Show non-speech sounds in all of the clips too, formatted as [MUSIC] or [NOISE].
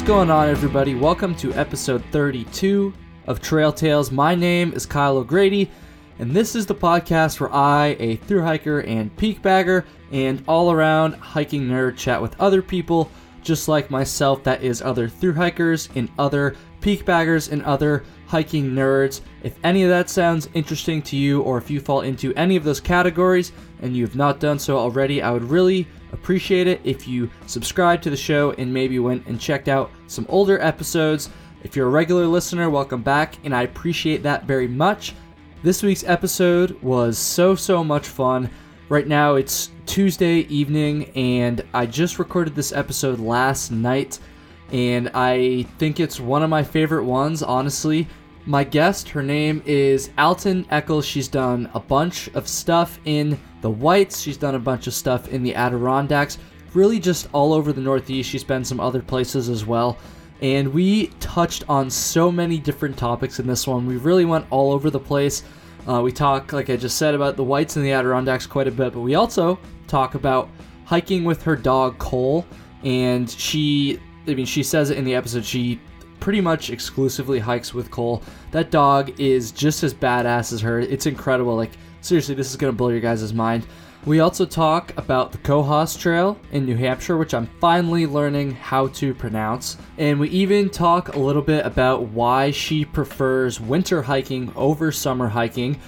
What's going on, everybody? Welcome to episode 32 of Trail Tales. My name is Kyle O'Grady, and this is the podcast where I, a through hiker and peak bagger, and all around hiking nerd, chat with other people just like myself that is other through hikers and other peak baggers and other hiking nerds. If any of that sounds interesting to you, or if you fall into any of those categories and you have not done so already, I would really appreciate it if you subscribe to the show and maybe went and checked out some older episodes. If you're a regular listener, welcome back, and I appreciate that very much. This week's episode was so, so much fun. Right now it's Tuesday evening, and I just recorded this episode last night, and I think it's one of my favorite ones, honestly. My guest, her name is Alton Eccles. She's done a bunch of stuff in the Whites, she's done a bunch of stuff in the Adirondacks, really just all over the Northeast. She's been some other places as well. And we touched on so many different topics in this one. We really went all over the place. Uh, we talk, like I just said, about the whites and the Adirondacks quite a bit, but we also talk about hiking with her dog Cole. And she, I mean, she says it in the episode. She pretty much exclusively hikes with Cole. That dog is just as badass as her. It's incredible. Like seriously, this is gonna blow your guys' mind. We also talk about the Cohos Trail in New Hampshire, which I'm finally learning how to pronounce. And we even talk a little bit about why she prefers winter hiking over summer hiking.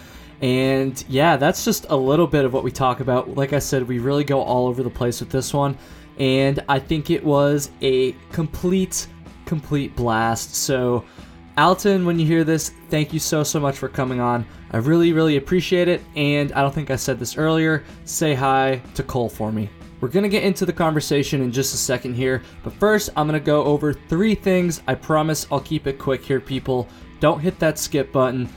And yeah, that's just a little bit of what we talk about. Like I said, we really go all over the place with this one. And I think it was a complete, complete blast. So, Alton, when you hear this, thank you so, so much for coming on. I really, really appreciate it. And I don't think I said this earlier. Say hi to Cole for me. We're going to get into the conversation in just a second here, but first, I'm going to go over three things. I promise I'll keep it quick here, people. Don't hit that skip button.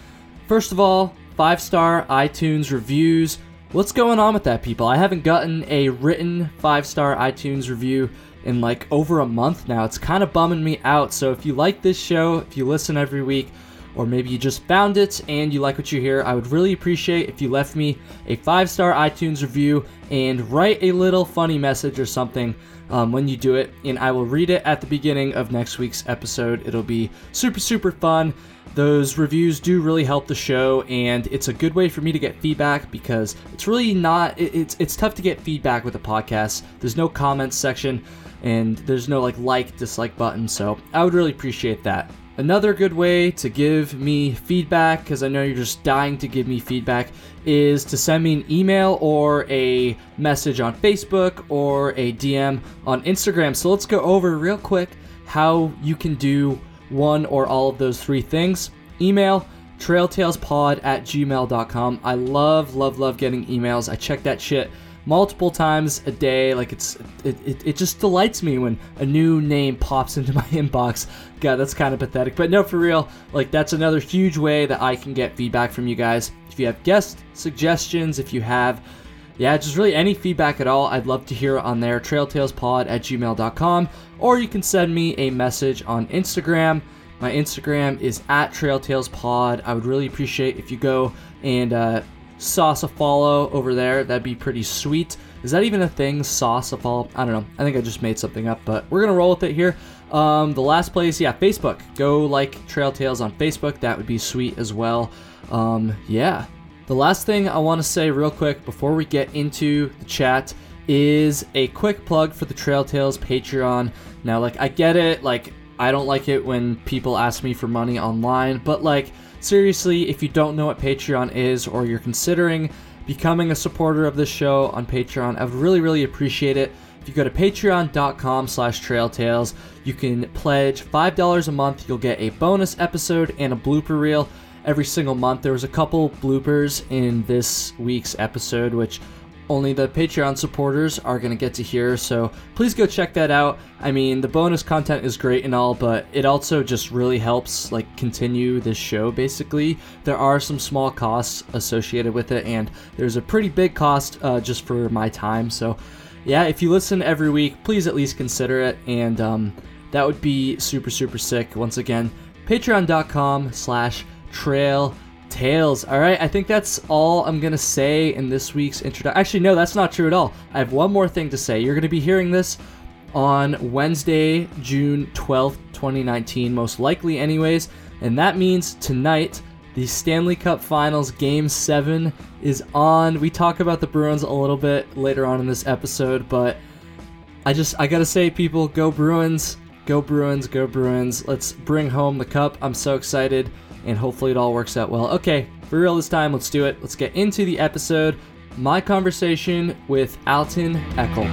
First of all, five star iTunes reviews. What's going on with that, people? I haven't gotten a written five star iTunes review in like over a month now. It's kind of bumming me out. So if you like this show, if you listen every week, or maybe you just found it and you like what you hear, I would really appreciate if you left me a five star iTunes review and write a little funny message or something um, when you do it, and I will read it at the beginning of next week's episode. It'll be super, super fun. Those reviews do really help the show, and it's a good way for me to get feedback because it's really not. It's it's tough to get feedback with a podcast. There's no comments section, and there's no like like dislike button. So I would really appreciate that. Another good way to give me feedback, because I know you're just dying to give me feedback, is to send me an email or a message on Facebook or a DM on Instagram. So let's go over real quick how you can do one or all of those three things. Email trailtalespod at gmail.com. I love, love, love getting emails. I check that shit multiple times a day. Like it's it, it, it, just delights me when a new name pops into my [LAUGHS] inbox. God, that's kind of pathetic. But no, for real, like that's another huge way that I can get feedback from you guys. If you have guest suggestions, if you have yeah, just really any feedback at all, I'd love to hear on there. Trailtalespod at gmail.com. Or you can send me a message on Instagram. My Instagram is at TrailtalesPod. I would really appreciate if you go and uh, sauce a over there. That'd be pretty sweet. Is that even a thing? Sauce a? I don't know. I think I just made something up, but we're gonna roll with it here. Um, the last place, yeah, Facebook. Go like Trail Tales on Facebook. That would be sweet as well. Um, yeah. The last thing I want to say real quick before we get into the chat is a quick plug for the Trail Tales Patreon. Now, like, I get it. Like, I don't like it when people ask me for money online, but like seriously, if you don't know what Patreon is or you're considering becoming a supporter of this show on Patreon, I would really, really appreciate it. If you go to patreon.com slash trailtales, you can pledge $5 a month. You'll get a bonus episode and a blooper reel every single month. There was a couple bloopers in this week's episode, which only the Patreon supporters are going to get to hear. So please go check that out. I mean, the bonus content is great and all, but it also just really helps like continue this show basically. There are some small costs associated with it and there's a pretty big cost uh, just for my time. So yeah, if you listen every week, please at least consider it and um, that would be super super sick. Once again, patreon.com slash trail Tales. All right, I think that's all I'm gonna say in this week's introduction. Actually, no, that's not true at all. I have one more thing to say. You're gonna be hearing this on Wednesday, June 12th, 2019, most likely, anyways. And that means tonight, the Stanley Cup Finals Game 7 is on. We talk about the Bruins a little bit later on in this episode, but I just, I gotta say, people, go Bruins, go Bruins, go Bruins. Let's bring home the cup. I'm so excited, and hopefully it all works out well. Okay, for real this time, let's do it. Let's get into the episode. My conversation with Alton Eckel.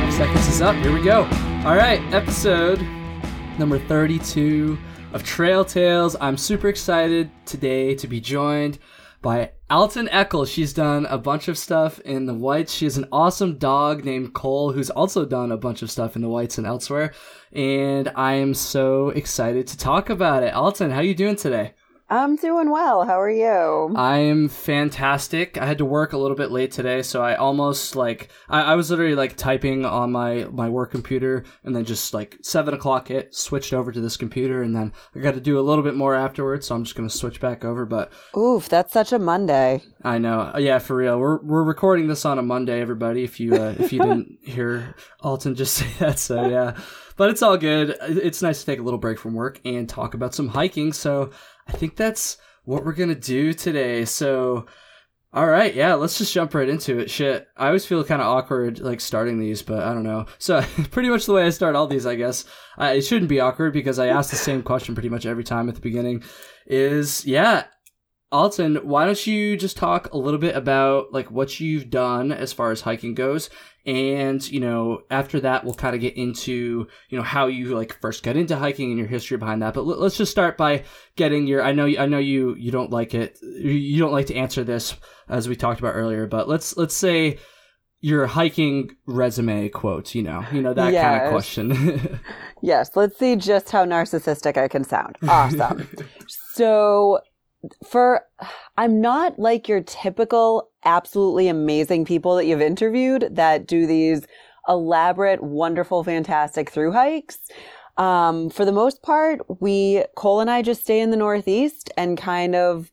Five seconds is up. Here we go. All right, episode number 32 of Trail Tales. I'm super excited today to be joined by Alton Eckel. She's done a bunch of stuff in the Whites. She has an awesome dog named Cole who's also done a bunch of stuff in the Whites and elsewhere. And I am so excited to talk about it. Alton, how are you doing today? I'm doing well. How are you? I'm fantastic. I had to work a little bit late today, so I almost like I, I was literally like typing on my my work computer, and then just like seven o'clock hit, switched over to this computer, and then I got to do a little bit more afterwards. So I'm just gonna switch back over. But Oof, that's such a Monday. I know, yeah, for real. We're we're recording this on a Monday, everybody. If you uh, if you didn't [LAUGHS] hear Alton just say that, so yeah. But it's all good. It's nice to take a little break from work and talk about some hiking. So I think that's what we're gonna do today. So, all right, yeah, let's just jump right into it. Shit, I always feel kind of awkward like starting these, but I don't know. So, [LAUGHS] pretty much the way I start all these, I guess, I, it shouldn't be awkward because I ask the same question pretty much every time at the beginning. Is yeah, Alton, why don't you just talk a little bit about like what you've done as far as hiking goes, and you know after that we'll kind of get into you know how you like first got into hiking and your history behind that. But l- let's just start by getting your. I know I know you you don't like it. You don't like to answer this as we talked about earlier, but let's let's say your hiking resume quote. You know you know that kind of question. [LAUGHS] Yes, let's see just how narcissistic I can sound. Awesome. [LAUGHS] so, for I'm not like your typical absolutely amazing people that you've interviewed that do these elaborate, wonderful, fantastic through hikes. Um, for the most part, we Cole and I just stay in the Northeast and kind of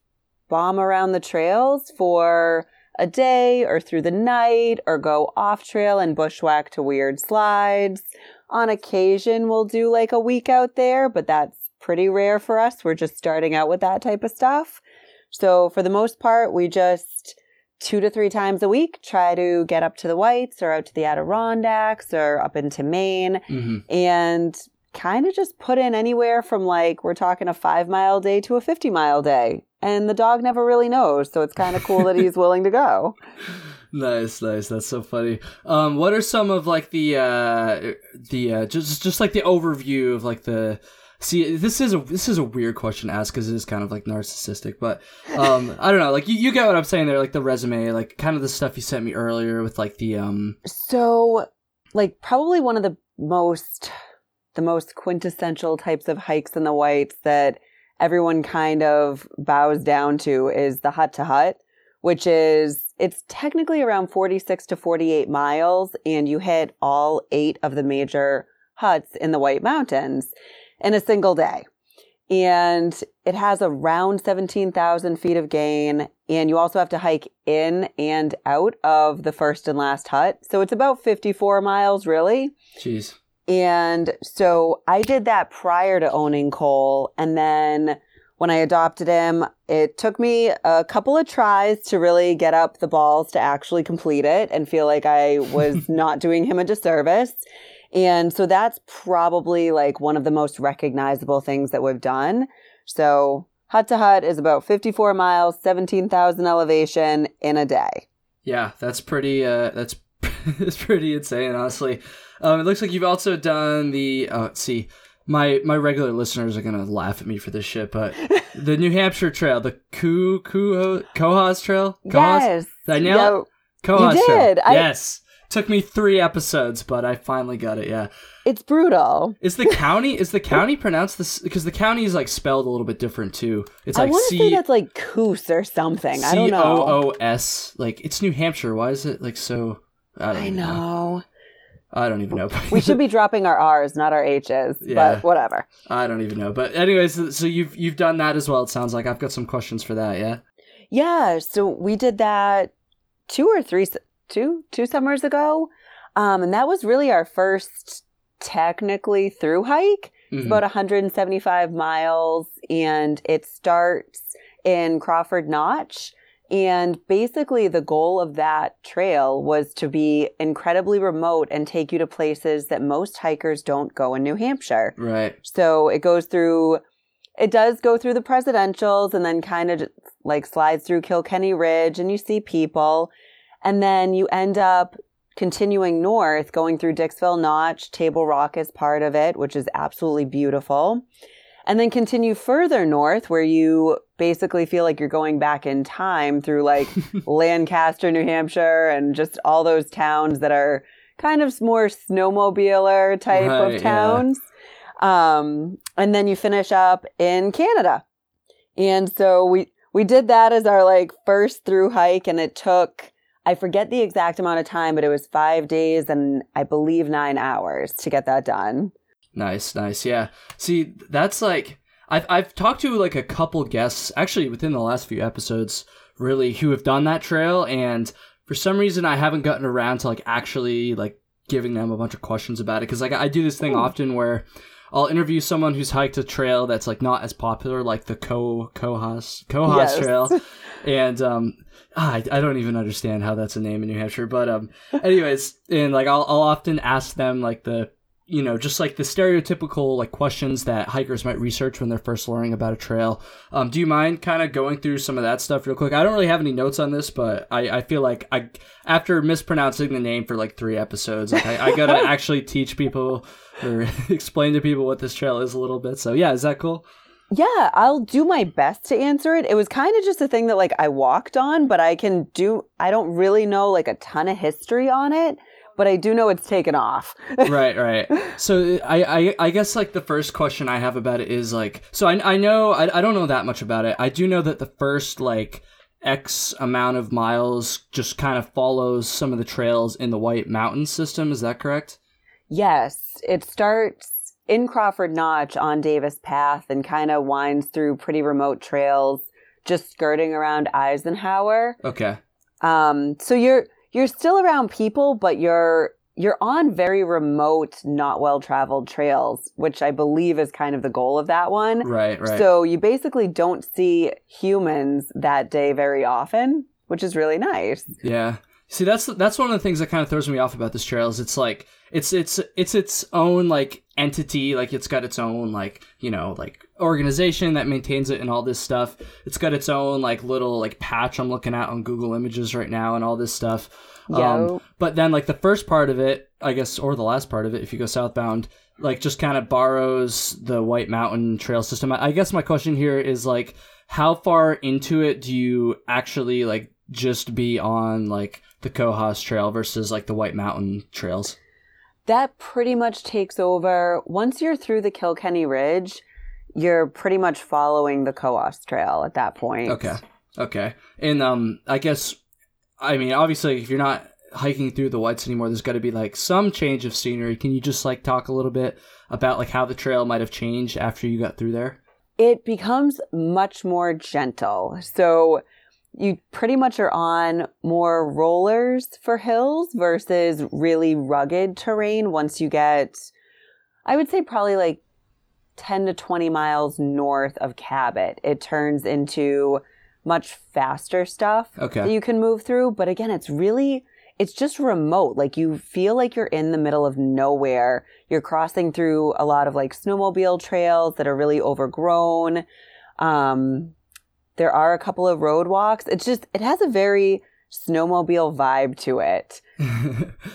bomb around the trails for a day or through the night or go off trail and bushwhack to weird slides. On occasion, we'll do like a week out there, but that's pretty rare for us. We're just starting out with that type of stuff. So, for the most part, we just two to three times a week try to get up to the Whites or out to the Adirondacks or up into Maine hmm and kind of just put in anywhere from like we're talking a five mile day to a 50 mile day and the dog never really knows so it's kind of cool that he's [LAUGHS] willing to go Nice, nice. That's so funny. Um, what are some of like the uh, the uh, just just like the overview of like the see this is a this is a weird question to ask because it is kind of like narcissistic, but um, I don't know. Like you, you get what I'm saying there, like the resume, like kind of the stuff you sent me earlier with like the um so like probably one of the most the most quintessential types of hikes in the whites that everyone kind of bows down to is the hut to hut which is it's technically around 46 to 48 miles and you hit all eight of the major huts in the white mountains in a single day and it has around 17,000 feet of gain and you also have to hike in and out of the first and last hut so it's about 54 miles really jeez. and so I did that prior to owning Cole. And then when I adopted him, it took me a couple of tries to really get up the balls to actually complete it and feel like I was [LAUGHS] not doing him a disservice. And so that's probably like one of the most recognizable things that we've done. So hut to hut is about 54 miles, 17,000 elevation in a day. Yeah, that's pretty. Uh, that's [LAUGHS] that's pretty insane, honestly. Um, it looks like you've also done the. Uh, let's see, my my regular listeners are gonna laugh at me for this shit, but [LAUGHS] the New Hampshire Trail, the Ku Cohos Trail, Yes. Did I nail Yeah, it? Cohos You Trail. did. I- Yes, took me three episodes, but I finally got it. Yeah, It's brutal. is the county is the county pronounced this because the county is like spelled a little bit different too. It's like I want to say that's like Coos or something. I don't know. O O S. Like it's New Hampshire. Why is it like so? I don't I even know. I don't even know. [LAUGHS] we should be dropping our R's, not our H's, Yeah. but whatever. I don't even know. But anyways, so you've you've done that as well. It sounds like I've got some questions for that. Yeah. Yeah, so we did that two or three, two, two summers ago. Um, and that was really our first technically through hike. It's Mhm. about 175 miles and it starts in Crawford Notch. And basically, the goal of that trail was to be incredibly remote and take you to places that most hikers don't go in New Hampshire. Right. So it goes through, it does go through the presidentials and then kind of like slides through Kilkenny Ridge and you see people. And then you end up continuing north, going through Dixville Notch. Table Rock is part of it, which is absolutely beautiful. And then continue further north where you basically feel like you're going back in time through like [LAUGHS] Lancaster, New Hampshire, and just all those towns that are kind of more snowmobiler type Right, of towns. Um, and then you finish up in Canada. And so we we did that as our like first through hike and it took I forget the exact amount of time, but it was 5 days and I believe 9 hours to get that done. Nice, nice. Yeah. See, that's like I've I've talked to like a couple guests actually within the last few episodes really who have done that trail and for some reason I haven't gotten around to like actually like giving them a bunch of questions about it cuz like I do this thing Ooh. often where I'll interview someone who's hiked a trail that's like not as popular like the Co Cohos Cohos Yes. trail [LAUGHS] and um ah, I, I don't even understand how that's a name in New Hampshire but um anyways and like I'll I'll often ask them like the you know just like the stereotypical like questions that hikers might research when they're first learning about a trail. Um do you mind kind of going through some of that stuff real quick? I don't really have any notes on this but I I feel like I after mispronouncing the name for like three episodes like I, I gotta [LAUGHS] actually teach people or [LAUGHS] explain to people what this trail is a little bit. So yeah is that cool? Yeah, I'll do my best to answer it. It was kind of just a thing that like I walked on, but I can do I don't really know like a ton of history on it, but I do know it's taken off. [LAUGHS] right right. So I, I i guess like the first question i have about it is like so i, I know I, I don't know that much about it. I do know that the first like x amount of miles just kind of follows some of the trails in the white mountain system. Is that correct? Yes, it starts in Crawford Notch on Davis Path and kind of winds through pretty remote trails, just skirting around Eisenhower. okay. Um, so you're you're still around people, but you're you're on very remote, not well traveled trails, which I believe is kind of the goal of that one. right right So you basically don't see humans that day very often, which is really nice. Yeah. See, that's that's one of the things that kind of throws me off about this trail is it's like it's it's it's its own like entity, like it's got its own like you know like organization that maintains it and all this stuff. It's got its own like little like patch I'm looking at on Google Images right now and all this stuff. Um, but then like the first part of it, I guess, or the last part of it, if you go southbound, like just kind of borrows the White Mountain Trail system. I, I guess my question here is like, how far into it do you actually like just be on like the Cohos Trail versus like the White Mountain trails? That pretty much takes over. Once you're through the Kilkenny Ridge, you're pretty much following the Cohos Trail at that point. Okay, okay, and um, I guess, I mean, obviously, if you're not hiking through the whites anymore, there's got to be like some change of scenery. Can you just like talk a little bit about like how the trail might have changed after you got through there? It becomes much more gentle. So you pretty much are on more rollers for hills versus really rugged terrain once you get, I would say, probably like 10 to 20 miles north of Cabot. It turns into much faster stuff Okay. that you can move through. But again, it's really, it's just remote. Like you feel like you're in the middle of nowhere. You're crossing through a lot of like snowmobile trails that are really overgrown. Um, there are a couple of road walks. It's just, it has a very snowmobile vibe to it. [LAUGHS]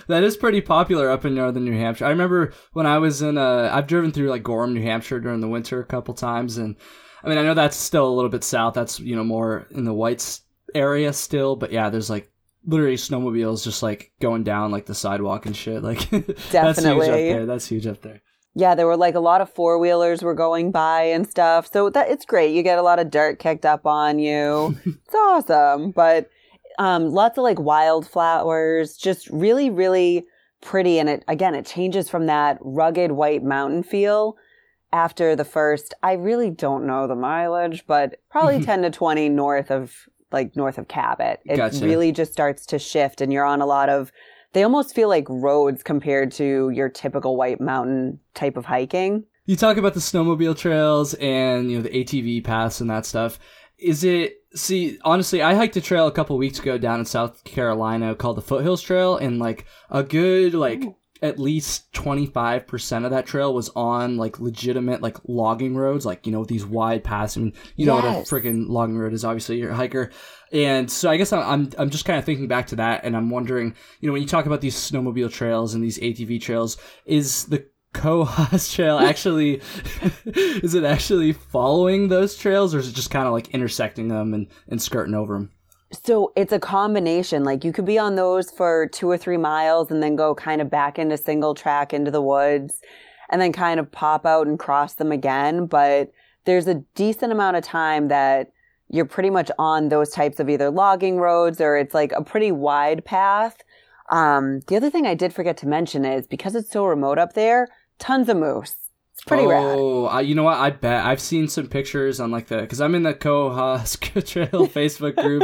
that is pretty popular up in northern New Hampshire. I remember when I was in uh I've driven through like Gorham, New Hampshire during the winter a couple times and I mean I know that's still a little bit south. That's, you know, more in the Whites area still, but yeah, there's like literally snowmobiles just like going down like the sidewalk and shit. Like [LAUGHS] that's huge up Definitely. there. That's huge up there. Yeah, there were like a lot of four wheelers were going by and stuff. So that it's great. You get a lot of dirt kicked up on you. [LAUGHS] it's awesome. But um, lots of like wildflowers, just really, really pretty and it again it changes from that rugged white mountain feel after the first I really don't know the mileage, but probably [LAUGHS] 10 to 20 north of like north of Cabot. It Gotcha. really just starts to shift and you're on a lot of they almost feel like roads compared to your typical white mountain type of hiking. You talk about the snowmobile trails and you know the ATV paths and that stuff. Is it see honestly I hiked a trail a couple weeks ago down in South Carolina called the Foothills Trail and like a good like at least 25% of that trail was on like legitimate like logging roads like you know these wide paths I mean you know what a freaking logging road is obviously you're a hiker. And so I guess I'm I'm, I'm just kind of thinking back to that and I'm wondering you know when you talk about these snowmobile trails and these ATV trails is the Cohos [LAUGHS] Trail actually [LAUGHS] is it actually following those trails or is it just kind of like intersecting them and, and skirting over them? So it's a combination. Like you could be on those for two or three miles and then go kind of back into single track into the woods and then kind of pop out and cross them again. But there's a decent amount of time that you're pretty much on those types of either logging roads or it's like a pretty wide path. Um, the other thing I did forget to mention is because it's so remote up there, tons of moose. It's pretty rad. Oh, you know what? I bet I've seen some pictures on like the because I'm in the Cohos [LAUGHS] Trail [LAUGHS] Facebook group,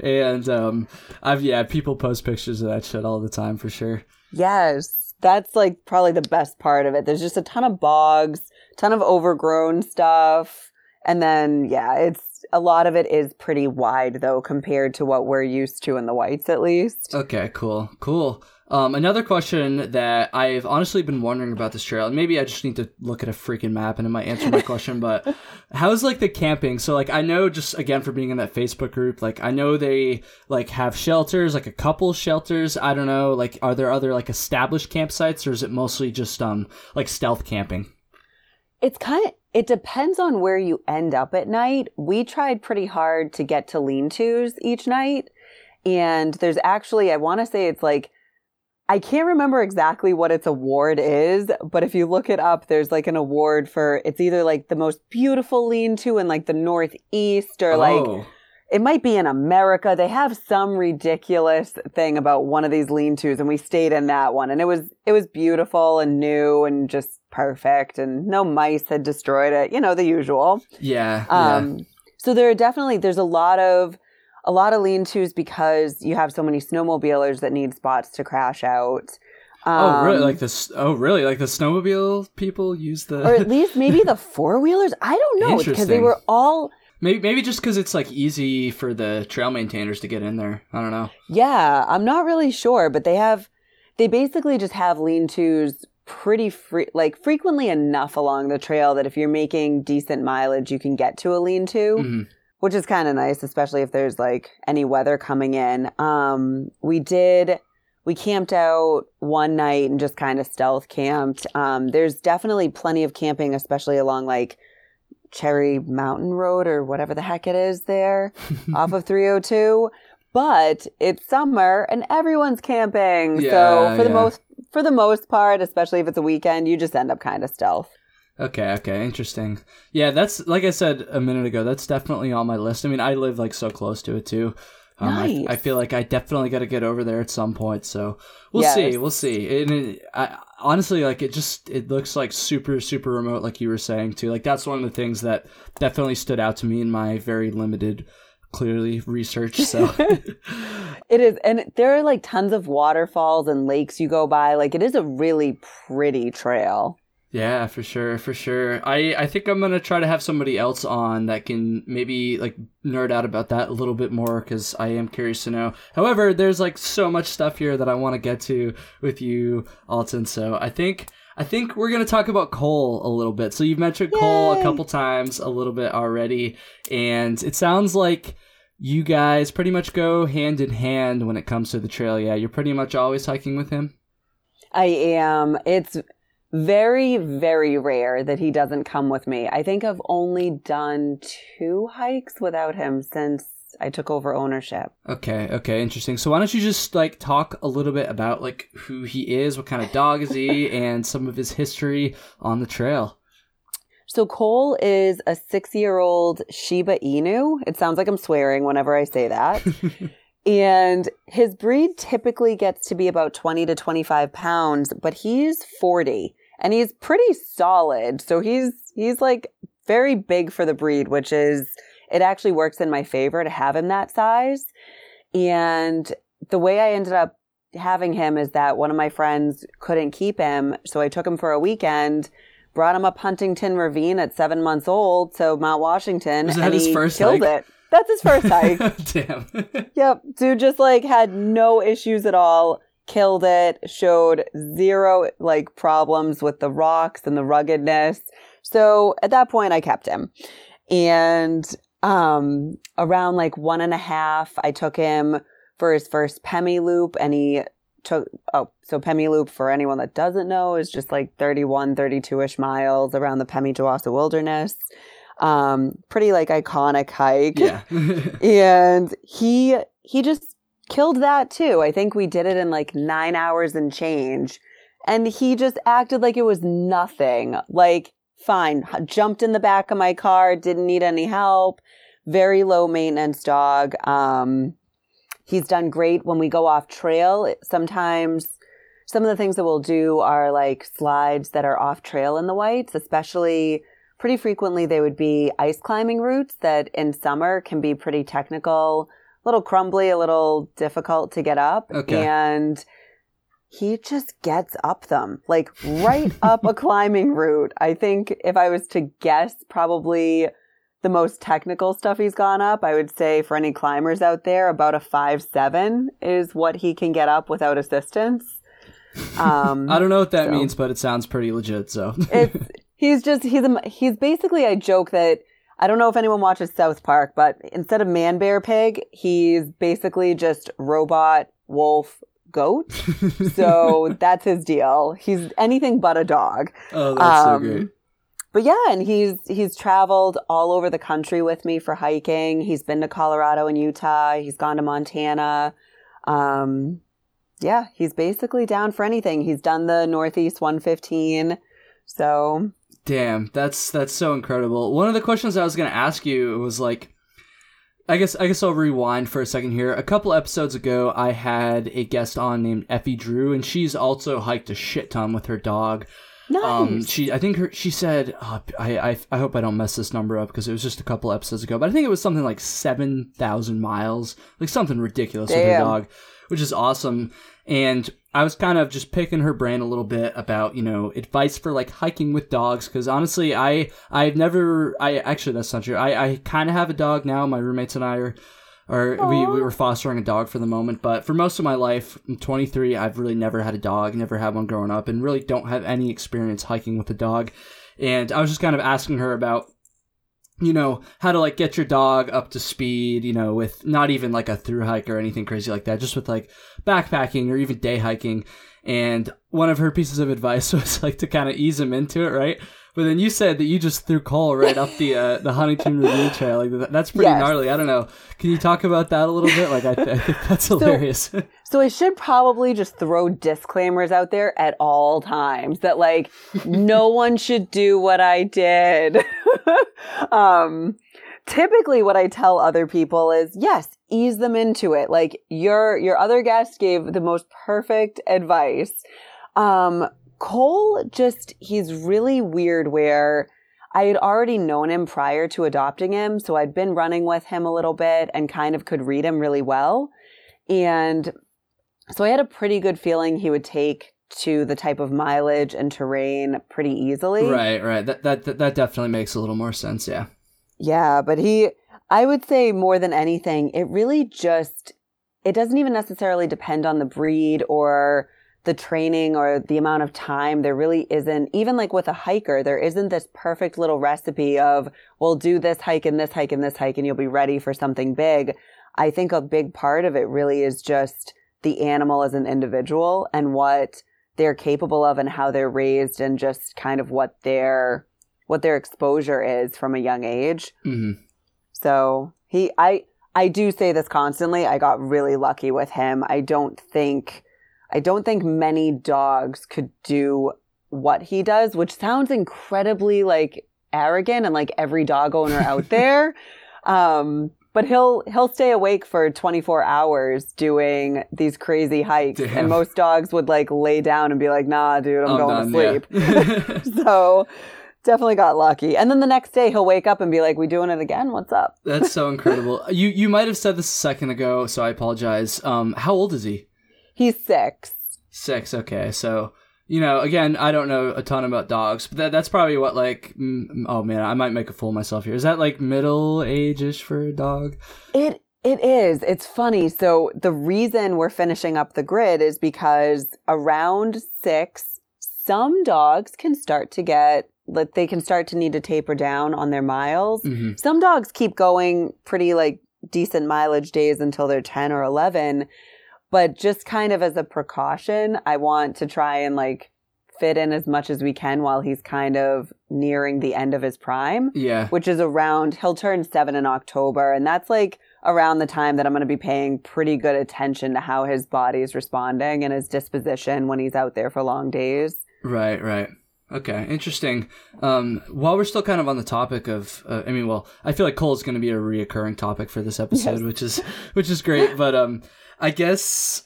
and um, I've yeah, people post pictures of that shit all the time for sure. Yes, that's like probably the best part of it. There's just a ton of bogs, ton of overgrown stuff, and then yeah, it's a lot of it is pretty wide though compared to what we're used to in the whites at least. Okay, cool, cool. Um, another question that I've honestly been wondering about this trail, and maybe I just need to look at a freaking map and it might answer my [LAUGHS] question, but how's like the camping? So like I know just again for being in that Facebook group, like I know they like have shelters, like a couple shelters. I don't know, like are there other like established campsites or is it mostly just um like stealth camping? It's kind of it depends on where you end up at night. We tried pretty hard to get to lean-tos each night, and there's actually I want to say it's like I can't remember exactly what its award is, but if you look it up, there's like an award for it's either like the most beautiful lean to in like the Northeast or like oh, it might be in America. They have some ridiculous thing about one of these lean tos, and we stayed in that one. And it was it was beautiful and new and just perfect, and no mice had destroyed it. You know, the usual. yeah, yeah. Um, so there are definitely there's a lot of a lot of lean-tos because you have so many snowmobilers that need spots to crash out. oh, really? Um, Like this? Oh, really? Like the snowmobile people use the? or at least maybe the [LAUGHS] four wheelers. I don't know because they were all maybe maybe just because it's like easy for the trail maintainers to get in there. I don't know. yeah. I'm not really sure, but they have they basically just have lean-tos pretty free like frequently enough along the trail that if you're making decent mileage, you can get to a lean-to. Mhm. Which is kind of nice, especially if there's like any weather coming in. Um, we did, we camped out one night and just kind of stealth camped. Um, there's definitely plenty of camping, especially along like Cherry Mountain Road or whatever the heck it is there [LAUGHS] off of 302. But it's summer and everyone's camping. Yeah, so for the most for the most part, especially if it's a weekend, you just end up kind of stealth. Okay, okay, interesting. Yeah, that's like I said a minute ago. That's definitely on my list. I mean, I live like so close to it too. Um, I- Nice. I, feel like I definitely got to get over there at some point. So we'll Yes. see. We'll see. And it, I, honestly, like it just it looks like super super remote, like you were saying too. Like that's one of the things that definitely stood out to me in my very limited, clearly research. So [LAUGHS] It is, and there are like tons of waterfalls and lakes you go by. Like it is a really pretty trail. Yeah, for sure, for sure. I I think I'm gonna try to have somebody else on that can maybe like nerd out about that a little bit more because I am curious to know. However, there's like so much stuff here that I want to get to with you, Alton. So I think I think we're gonna talk about Cole a little bit. So you've mentioned Cole a couple times a little bit already, and it sounds like you guys pretty much go hand in hand when it comes to the trail. Yeah, you're pretty much always hiking with him. I am. It's very, very rare that he doesn't come with me. I think I've only done two hikes without him since I took over ownership. Okay, okay, interesting. So why don't you just like talk a little bit about like who he is, what kind of dog is he, [LAUGHS] and some of his history on the trail. So Cole is a six-year-old Shiba Inu. It sounds like I'm swearing whenever I say that. [LAUGHS] And his breed typically gets to be about 20 to 25 pounds, but he's 40 and he's pretty solid. So he's, he's like very big for the breed, which is, it actually works in my favor to have him that size. And the way I ended up having him is that one of my friends couldn't keep him. So I took him for a weekend, brought him up Huntington Ravine at seven months old. So Mount Washington. And his he killed hike? it. That's his first hike. [LAUGHS] Damn. [LAUGHS] Yep. Dude just like had no issues at all. Killed it. Showed zero like problems with the rocks and the ruggedness. So at that point I kept him. And um around like one and a half, I took him for his first Pemi loop and he took oh so Pemi loop for anyone that doesn't know is just like 31 32ish miles around the Pemigewasset wilderness um pretty like iconic hike yeah. [LAUGHS] and he he just killed that too. I think we did it in like nine hours and change, and he just acted like it was nothing. Like fine, jumped in the back of my car, didn't need any help. Very low maintenance dog. Um, he's done great when we go off trail. Sometimes some of the things that we'll do are like slides that are off trail in the whites, especially pretty frequently they would be ice climbing routes that in summer can be pretty technical, little crumbly, a little difficult to get up. Okay. And he just gets up them, like right [LAUGHS] up a climbing route. I think if I was to guess, probably the most technical stuff he's gone up, I would say for any climbers out there, about a five seven is what he can get up without assistance. Um, [LAUGHS] I don't know what that So- means, but it sounds pretty legit. So it's he's just he's a, he's basically I joke that I don't know if anyone watches South Park, but instead of man bear pig, he's basically just robot wolf goat. [LAUGHS] So that's his deal. He's anything but a dog. oh, that's so Um, great. But yeah, and he's he's traveled all over the country with me for hiking. He's been to Colorado and Utah. He's gone to Montana. Um, yeah, he's basically down for anything. He's done the Northeast 115. So Damn, that's that's so incredible. One of the questions I was gonna ask you was like, I guess I guess I'll rewind for a second here. A couple episodes ago, I had a guest on named Effie Drew, and she's also hiked a shit ton with her dog. nice. Um, she, I think her, she said, uh, I, I, I hope I don't mess this number up because it was just a couple episodes ago, but I think it was something like seven thousand miles, like something ridiculous with her dog, which is awesome. And I was kind of just picking her brain a little bit about, you know, advice for like hiking with dogs. Cause honestly, I, I've never, I actually, that's not true. I, I kind of have a dog now. My roommates and I are, are we, we were fostering a dog for the moment, but for most of my life, I'm 23, I've really never had a dog, never had one growing up, and really don't have any experience hiking with a dog. And I was just kind of asking her about, you know, how to like get your dog up to speed, you know, with not even like a through hike or anything crazy like that, just with like backpacking or even day hiking. And one of her pieces of advice [LAUGHS] was like to kind of ease him into it, right? But then you said that you just threw Cole right up the uh, the Huntington Ravine [LAUGHS] Trail. Like that's pretty Yes. gnarly. I don't know. Can you talk about that a little bit? Like I, th- I think [LAUGHS] that's hilarious. [LAUGHS] So I should probably just throw disclaimers out there at all times that like no one should do what I did. um typically what I tell other people is yes, ease them into it. Like your your other guest gave the most perfect advice. Um Cole just he's really weird where I had already known him prior to adopting him, so I'd been running with him a little bit and kind of could read him really well. And so I had a pretty good feeling he would take to the type of mileage and terrain pretty easily. right, right. That, that that that definitely makes a little more sense. Yeah. Yeah, but he, I would say more than anything, it really just, it doesn't even necessarily depend on the breed or the training or the amount of time. There really isn't, even like with a hiker, there isn't this perfect little recipe of, well, do this hike and this hike and this hike and you'll be ready for something big. I think a big part of it really is just the animal as an individual and what they're capable of and how they're raised and just kind of what their what their exposure is from a young age. hmm So he, I, I do say this constantly. I got really lucky with him. I don't think, I don't think many dogs could do what he does, which sounds incredibly like arrogant and like every dog owner out [LAUGHS] there. Um, but he'll he'll stay awake for 24 hours doing these crazy hikes Damn. and most dogs would like lay down and be like nah dude i'm, I'm going done, to yeah. sleep [LAUGHS] [LAUGHS] so definitely got lucky and then the next day he'll wake up and be like we doing it again what's up That's so incredible. You you might have said this a second ago, so I apologize. Um, how old is he? He's six Six. Okay, so you know, again, I don't know a ton about dogs, but that, that's probably what like. Mm, oh man, I might make a fool of myself here. Is that like middle age ish for a dog? It it is. It's funny. So the reason we're finishing up the grid is because around six, some dogs can start to get like they can start to need to taper down on their miles. hmm Some dogs keep going pretty like decent mileage days until they're 10 or 11. But just kind of as a precaution, I want to try and like fit in as much as we can while he's kind of nearing the end of his prime Yeah. which is around he'll turn seven in October, and that's like around the time that I'm going to be paying pretty good attention to how his body's responding and his disposition when he's out there for long days. Right, right. Okay, interesting. Um, while we're still kind of on the topic of, uh, I mean, well, I feel like Cole is going to be a reoccurring topic for this episode, Yes. which is which is great. But um, I guess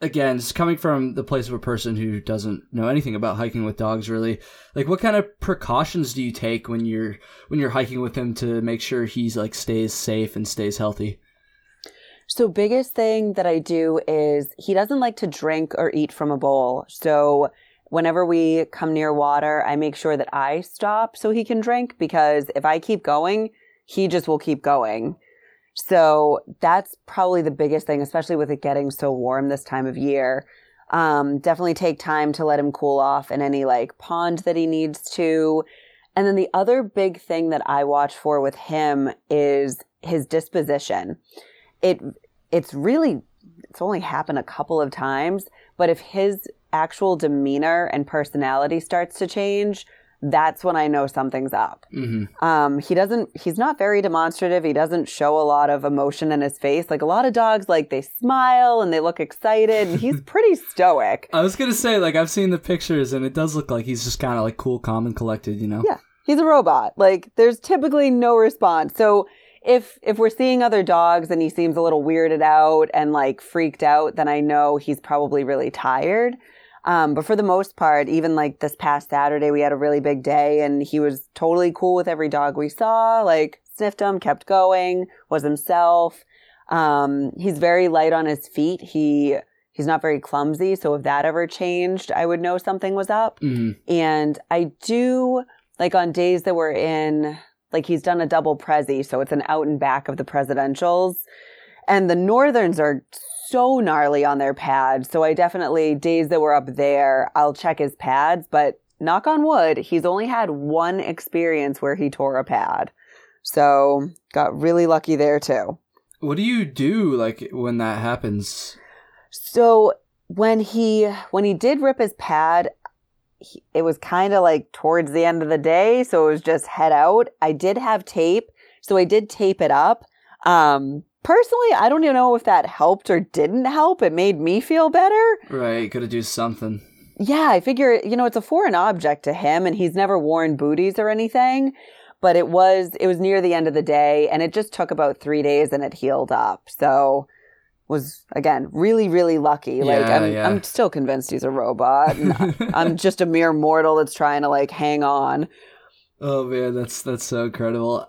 again, just coming from the place of a person who doesn't know anything about hiking with dogs, really, like, what kind of precautions do you take when you're when you're hiking with him to make sure he's like stays safe and stays healthy? So, biggest thing that I do is he doesn't like to drink or eat from a bowl. So, whenever we come near water, I make sure that I stop so he can drink because if I keep going, he just will keep going. So, that's probably the biggest thing, especially with it getting so warm this time of year. Um, definitely take time to let him cool off in any like pond that he needs to. And then the other big thing that I watch for with him is his disposition it it's really it's only happened a couple of times but if his actual demeanor and personality starts to change that's when i know something's up hmm um he doesn't he's not very demonstrative he doesn't show a lot of emotion in his face like a lot of dogs like they smile and they look excited and he's [LAUGHS] pretty stoic I was gonna say, like, I've seen the pictures, and it does look like he's just kind of like cool, calm, and collected. You know? Yeah. he's a robot. Like there's typically no response. So if if we're seeing other dogs and he seems a little weirded out and like freaked out, then I know he's probably really tired. Um, but for the most part, even like this past Saturday, we had a really big day and he was totally cool with every dog we saw, like sniffed them, kept going, was himself. Um, he's very light on his feet. He he's not very clumsy. So if that ever changed, I would know something was up. hmm And I do like on days that we're in, like he's done a double prezi, so it's an out and back of the presidentials. And the Northerns are so gnarly on their pads. So I definitely, days that we're up there, I'll check his pads. But knock on wood, he's only had one experience where he tore a pad. So got really lucky there too. What do you do like when that happens? So when he when he did rip his pad, he, it was kind of like towards the end of the day, so it was just head out. I did have tape, so I did tape it up. Um, personally, I don't even know if that helped or didn't help. It made me feel better. Right, gotta do something. Yeah, I figure you know it's a foreign object to him, and he's never worn booties or anything. But it was it was near the end of the day, and it just took about three days, and it healed up. So was again really really lucky. like Yeah, I'm yeah. I'm still convinced he's a robot. [LAUGHS] I'm just a mere mortal that's trying to like hang on. Oh man, that's that's so incredible.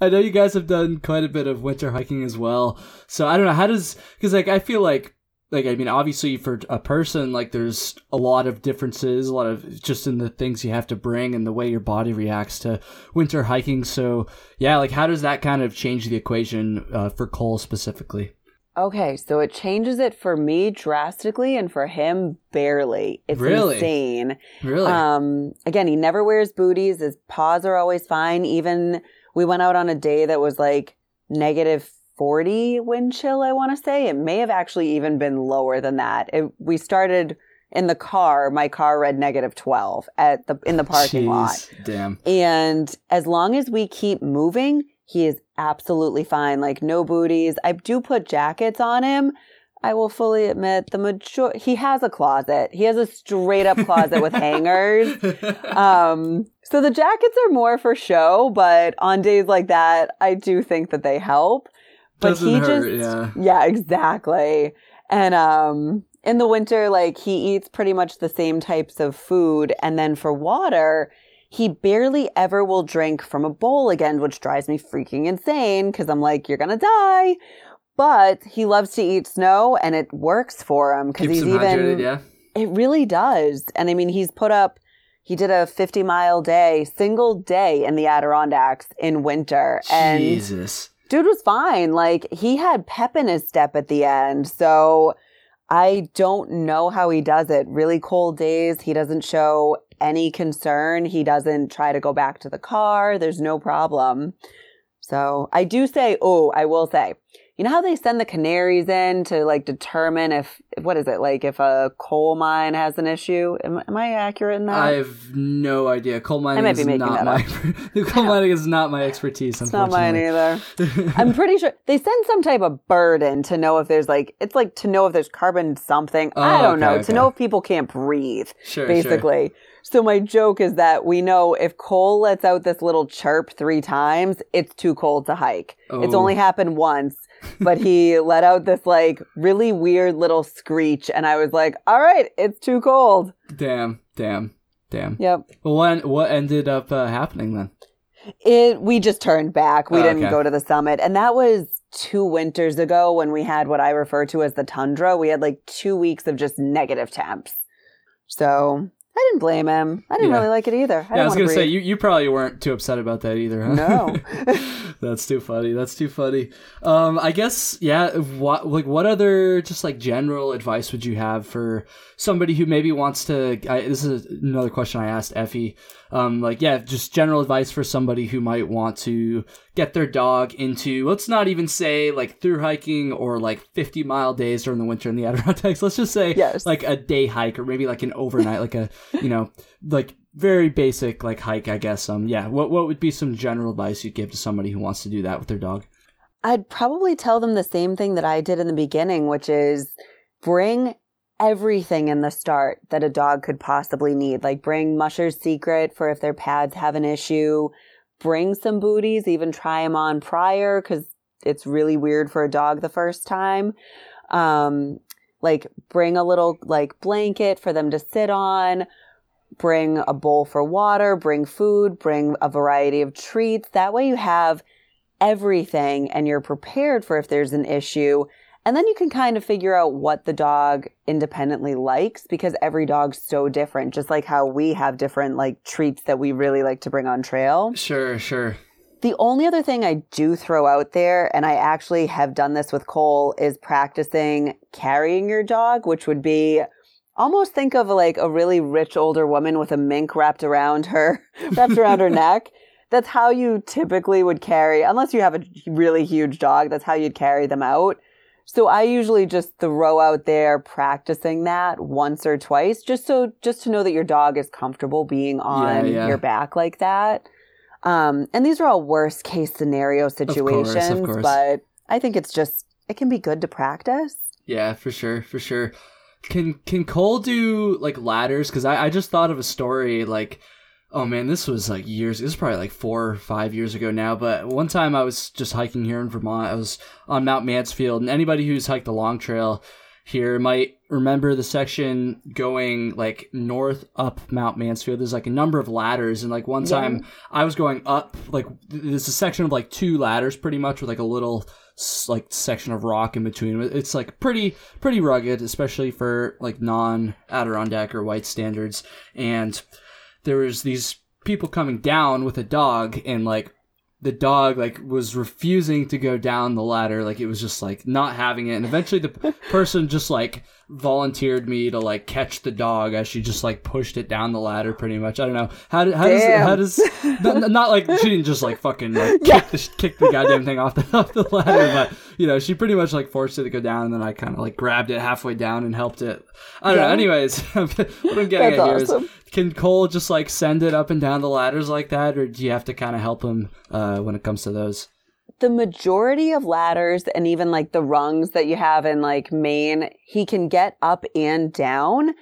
I know you guys have done quite a bit of winter hiking as well. So I don't know how does because like I feel like like I mean obviously for a person like there's a lot of differences, a lot of just in the things you have to bring and the way your body reacts to winter hiking. So yeah, like how does that kind of change the equation uh, for Cole specifically? Okay, so it changes it for me drastically, and for him barely. It's Really? insane. Really? Um, again, he never wears booties. His paws are always fine. Even we went out on a day that was like negative 40 wind chill, I want to say. It may have actually even been lower than that. It, we started in the car. My car read negative 12 at the, in the parking lot. Damn. And as long as we keep moving, he is absolutely fine. Like no booties. I do put jackets on him. I will fully admit the major he has a closet. He has a straight up closet with [LAUGHS] hangers. [LAUGHS] Um, so the jackets are more for show, but on days like that, I do think that they help. But Doesn't he hurt, just yeah. yeah, exactly. And um in the winter like he eats pretty much the same types of food and then for water, he barely ever will drink from a bowl again, which drives me freaking insane cuz I'm like you're going to die. But he loves to eat snow and it works for him cuz he's even hydrated, yeah. it really does. And I mean, he's put up, he did a 50 mile day, single day in the Adirondacks in winter. And Jesus. dude was fine. Like, he had pep in his step at the end. So I don't know how he does it. Really cold days, he doesn't show any concern. He doesn't try to go back to the car. There's no problem. So I do say, oh, I will say, you know how they send the canaries in to like determine if what is it like if a coal mine has an issue? Am, am I accurate in that? I have no idea. Coal mining is not my [LAUGHS] coal [LAUGHS] mining is not my expertise. it's not mine either. [LAUGHS] I'm pretty sure they send some type of bird in to know if there's like it's like to know if there's carbon something. Oh, I Oh, don't okay, know okay. to know if people can't breathe. Sure, sure. basically. So my joke is that we know if Cole lets out this little chirp three times, it's too cold to hike. It's Oh. only happened once, but he let out this like really weird little screech, and I was like, "All right, it's too cold." Damn, damn, damn. Yep. Well, when what ended up uh, happening then? It. We just turned back. We Oh, didn't okay. go to the summit, and that was two winters ago when we had what I refer to as the tundra. We had like two weeks of just negative temps. So I didn't blame him. I didn't Yeah. really like it either. I, yeah, I was gonna say you, you probably weren't too upset about that either, huh? No. [LAUGHS] [LAUGHS] That's too funny. That's too funny. Um, I guess yeah. What like what other just like general advice would you have for somebody who maybe wants to? I, this is another question I asked Effie. Um, like yeah, just general advice for somebody who might want to get their dog into. Let's not even say like through hiking or like fifty mile days during the winter in the [LAUGHS] Adirondacks. Let's just say Yes. like a day hike or maybe like an overnight, like a you know like very basic like hike, I guess. Um, yeah. What what would be some general advice you'd give to somebody who wants to do that with their dog? I'd probably tell them the same thing that I did in the beginning, which is bring everything in the start that a dog could possibly need. Like bring Musher's Secret for if their pads have an issue. Bring some booties, even try them on prior because it's really weird for a dog the first time. Um, like bring a little like blanket for them to sit on. Bring a bowl for water, bring food, bring a variety of treats. That way you have everything and you're prepared for if there's an issue. And then you can kind of figure out what the dog independently likes because every dog's so different, just like how we have different like treats that we really like to bring on trail. Sure, sure. The only other thing I do throw out there, and I actually have done this with Cole, is practicing carrying your dog, which would be almost think of like a really rich older woman with a mink wrapped around her, [LAUGHS] wrapped around her [LAUGHS] neck. That's how you typically would carry, unless you have a really huge dog, that's how you'd carry them out. So I usually just throw out there practicing that once or twice, just so just to know that your dog is comfortable being on yeah. your back like that. Um, and these are all worst case scenario course, of situations, course. but I think it's just it can be good to practice. Yeah, for sure, for sure. Can can Cole do like ladders? Because I, I just thought of a story like, oh man, this was like years. This is probably like four or five years ago now. But one time I was just hiking here in Vermont. I was on Mount Mansfield, and anybody who's hiked the Long Trail here might remember the section going like north up Mount Mansfield. There's like a number of ladders, and like one Yeah. time I was going up like th- there's a section of like two ladders pretty much with like a little like section of rock in between. It's like pretty pretty rugged, especially for like non Adirondack or white standards. And there was these people coming down with a dog, and like the dog like was refusing to go down the ladder. Like it was just like not having it. And eventually the [LAUGHS] person just like volunteered me to like catch the dog as she just like pushed it down the ladder pretty much. I don't know. How, do, how does how does n- not like she didn't just like fucking like [LAUGHS] kick, the, kick the goddamn thing off the, [LAUGHS] off the ladder but you know she pretty much like forced it to go down and then i kind of like grabbed it halfway down and helped it i don't know anyways [LAUGHS] what i'm getting at here is awesome. can Cole just like send it up and down the ladders like that, or do you have to kind of help him uh, when it comes to those? the majority of ladders and even like the rungs that you have in like Maine, he can get up and down.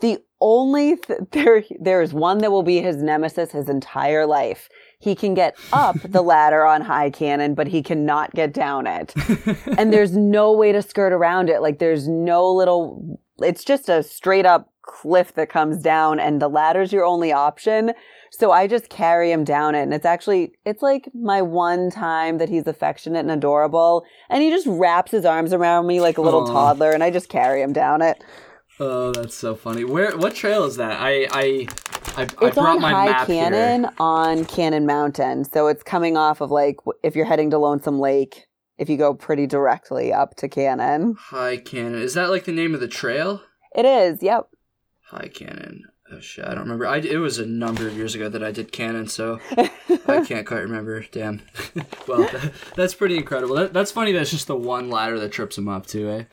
The only th- [LAUGHS] there there is one that will be his nemesis his entire life. He can get up the ladder on high cannon, but he cannot get down it. [LAUGHS] and there's no way to skirt around it. Like there's no little it's just a straight up cliff that comes down and the ladder's your only option. So I just carry him down it. And it's actually, it's like my one time that he's affectionate and adorable. And he just wraps his arms around me like a little Aw. toddler and I just carry him down it. Oh, that's so funny. Where? What trail is that? I I I, I It's brought on my High map Cannon here. on Cannon Mountain. So it's coming off of like, if you're heading to Lonesome Lake, if you go pretty directly up to Cannon. High Cannon. Is that like the name of the trail? It is, yep. High Cannon. Oh shit, I don't remember. I it was a number of years ago that I did Cannon, so [LAUGHS] I can't quite remember. Damn. [LAUGHS] well, that, that's pretty incredible. That, that's funny. That's just the one ladder that trips him up too, eh?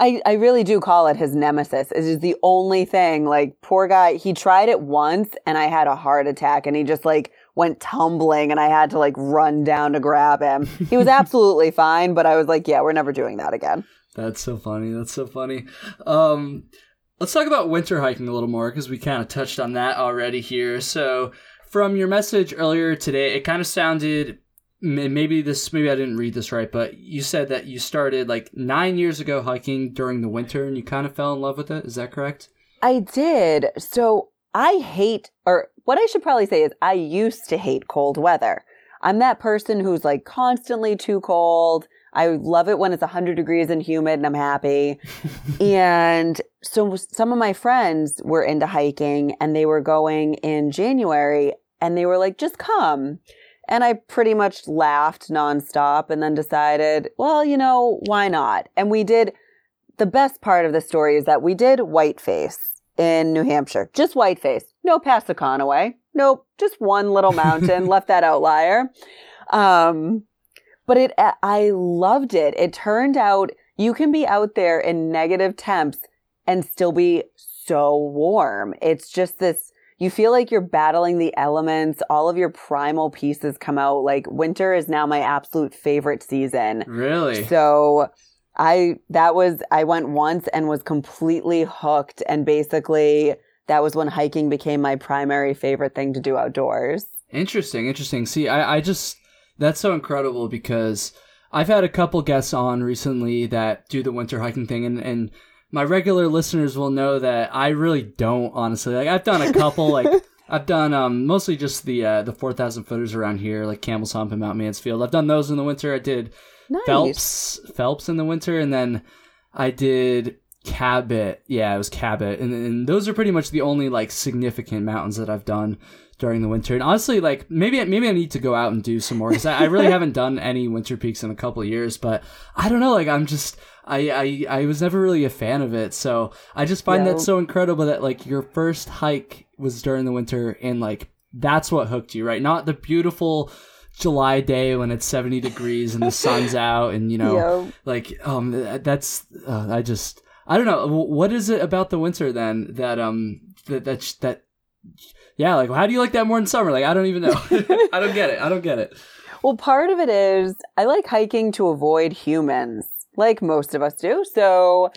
I, I really do call it his nemesis. It is the only thing. Like, poor guy, he tried it once and I had a heart attack and he just like went tumbling and I had to like run down to grab him. He was [LAUGHS] absolutely fine, but I was like, yeah, we're never doing that again. That's so funny. That's so funny. Um, let's talk about winter hiking a little more because we kind of touched on that already here. So, from your message earlier today, it kind of sounded maybe this maybe I didn't read this right, but you said that you started like nine years ago hiking during the winter and you kind of fell in love with it. Is that correct? I did. So I hate, or what I should probably say is I used to hate cold weather. I'm that person who's like constantly too cold. I love it when it's 100 degrees and humid and I'm happy. [LAUGHS] and so some of my friends were into hiking and they were going in January and they were like, just come. And I pretty much laughed nonstop and then decided, well, you know, why not? And we did the best part of the story is that we did Whiteface in New Hampshire. Just Whiteface. No Passaconaway. Nope. Just one little mountain. [LAUGHS] left that outlier. Um, but it, I loved it. It turned out you can be out there in negative temps and still be so warm. It's just this, you feel like you're battling the elements. All of your primal pieces come out. Like winter is now my absolute favorite season. Really? So I that was I went once and was completely hooked and basically that was when hiking became my primary favorite thing to do outdoors. Interesting, interesting. See, I, I just that's so incredible because I've had a couple guests on recently that do the winter hiking thing, and and my regular listeners will know that I really don't honestly. Like I've done a couple, like [LAUGHS] I've done um mostly just the uh, the four thousand footers around here, like Camel's Hump and Mount Mansfield. I've done those in the winter. I did Nice. Phelps Phelps in the winter, and then I did Cabot. Yeah, it was Cabot, and, and those are pretty much the only like significant mountains that I've done during the winter. And honestly, like maybe maybe I need to go out and do some more because I, I really [LAUGHS] haven't done any winter peaks in a couple of years. But I don't know, like I'm just. I, I, I was never really a fan of it, so I just find that so incredible that like your first hike was during the winter and like that's what hooked you, right? Not the beautiful July day when it's 70 degrees and the sun's [LAUGHS] out and you know Yep. like um that's uh, I just I don't know what is it about the winter then that um that that that yeah like how do you like that more in summer? Like I don't even know. [LAUGHS] I don't get it. I don't get it. Well, part of it is I like hiking to avoid humans, like most of us do. So,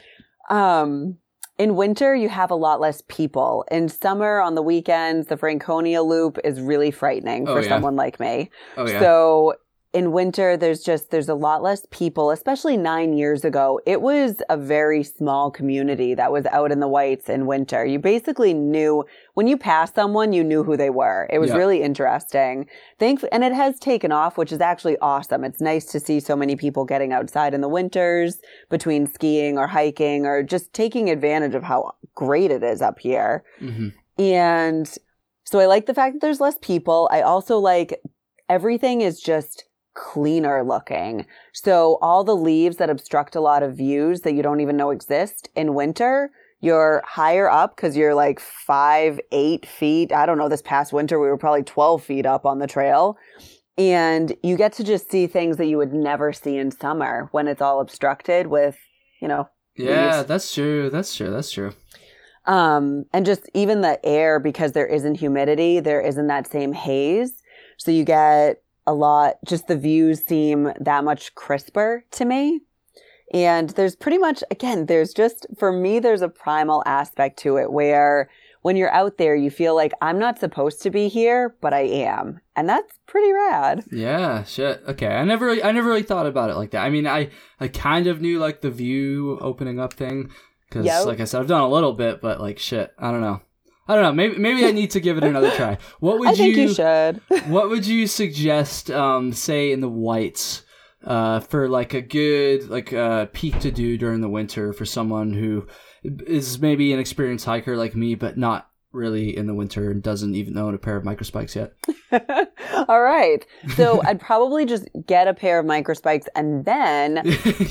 um, in winter, you have a lot less people. In summer, on the weekends, the Franconia Loop is really frightening Oh, for yeah. someone like me. oh yeah So in winter, there's just there's a lot less people. Especially nine years ago, it was a very small community that was out in the whites in winter. You basically knew when you passed someone, you knew who they were. It was Yeah. really interesting. Thank and it has taken off, which is actually awesome. It's nice to see so many people getting outside in the winters between skiing or hiking or just taking advantage of how great it is up here. hmm And so I like the fact that there's less people. I also like everything is just cleaner looking. So all the leaves that obstruct a lot of views that you don't even know exist in winter, you're higher up because you're like five, eight feet. I don't know. This past winter, we were probably 12 feet up on the trail. And you get to just see things that you would never see in summer when it's all obstructed with, you know, yeah leaves. that's true that's true that's true um, and just even the air because there isn't humidity, there isn't that same haze. So you get a lot, just the views seem that much crisper to me. And there's pretty much, again, there's just, for me, there's a primal aspect to it where when you're out there, you feel like I'm not supposed to be here, but I am. And that's pretty rad. Yeah, shit. Okay. I never really, I never really thought about it like that. I mean, I I kind of knew like the view opening up thing cuz Yep. like I said I've done a little bit, but like shit, I don't know. I don't know. Maybe maybe I need to give it another try. What would I think you, should. [LAUGHS] what would you suggest um say in the whites uh for like a good like uh peak to do during the winter for someone who is maybe an experienced hiker like me but not really in the winter and doesn't even own a pair of microspikes yet. [LAUGHS] All right. So [LAUGHS] I'd probably just get a pair of microspikes and then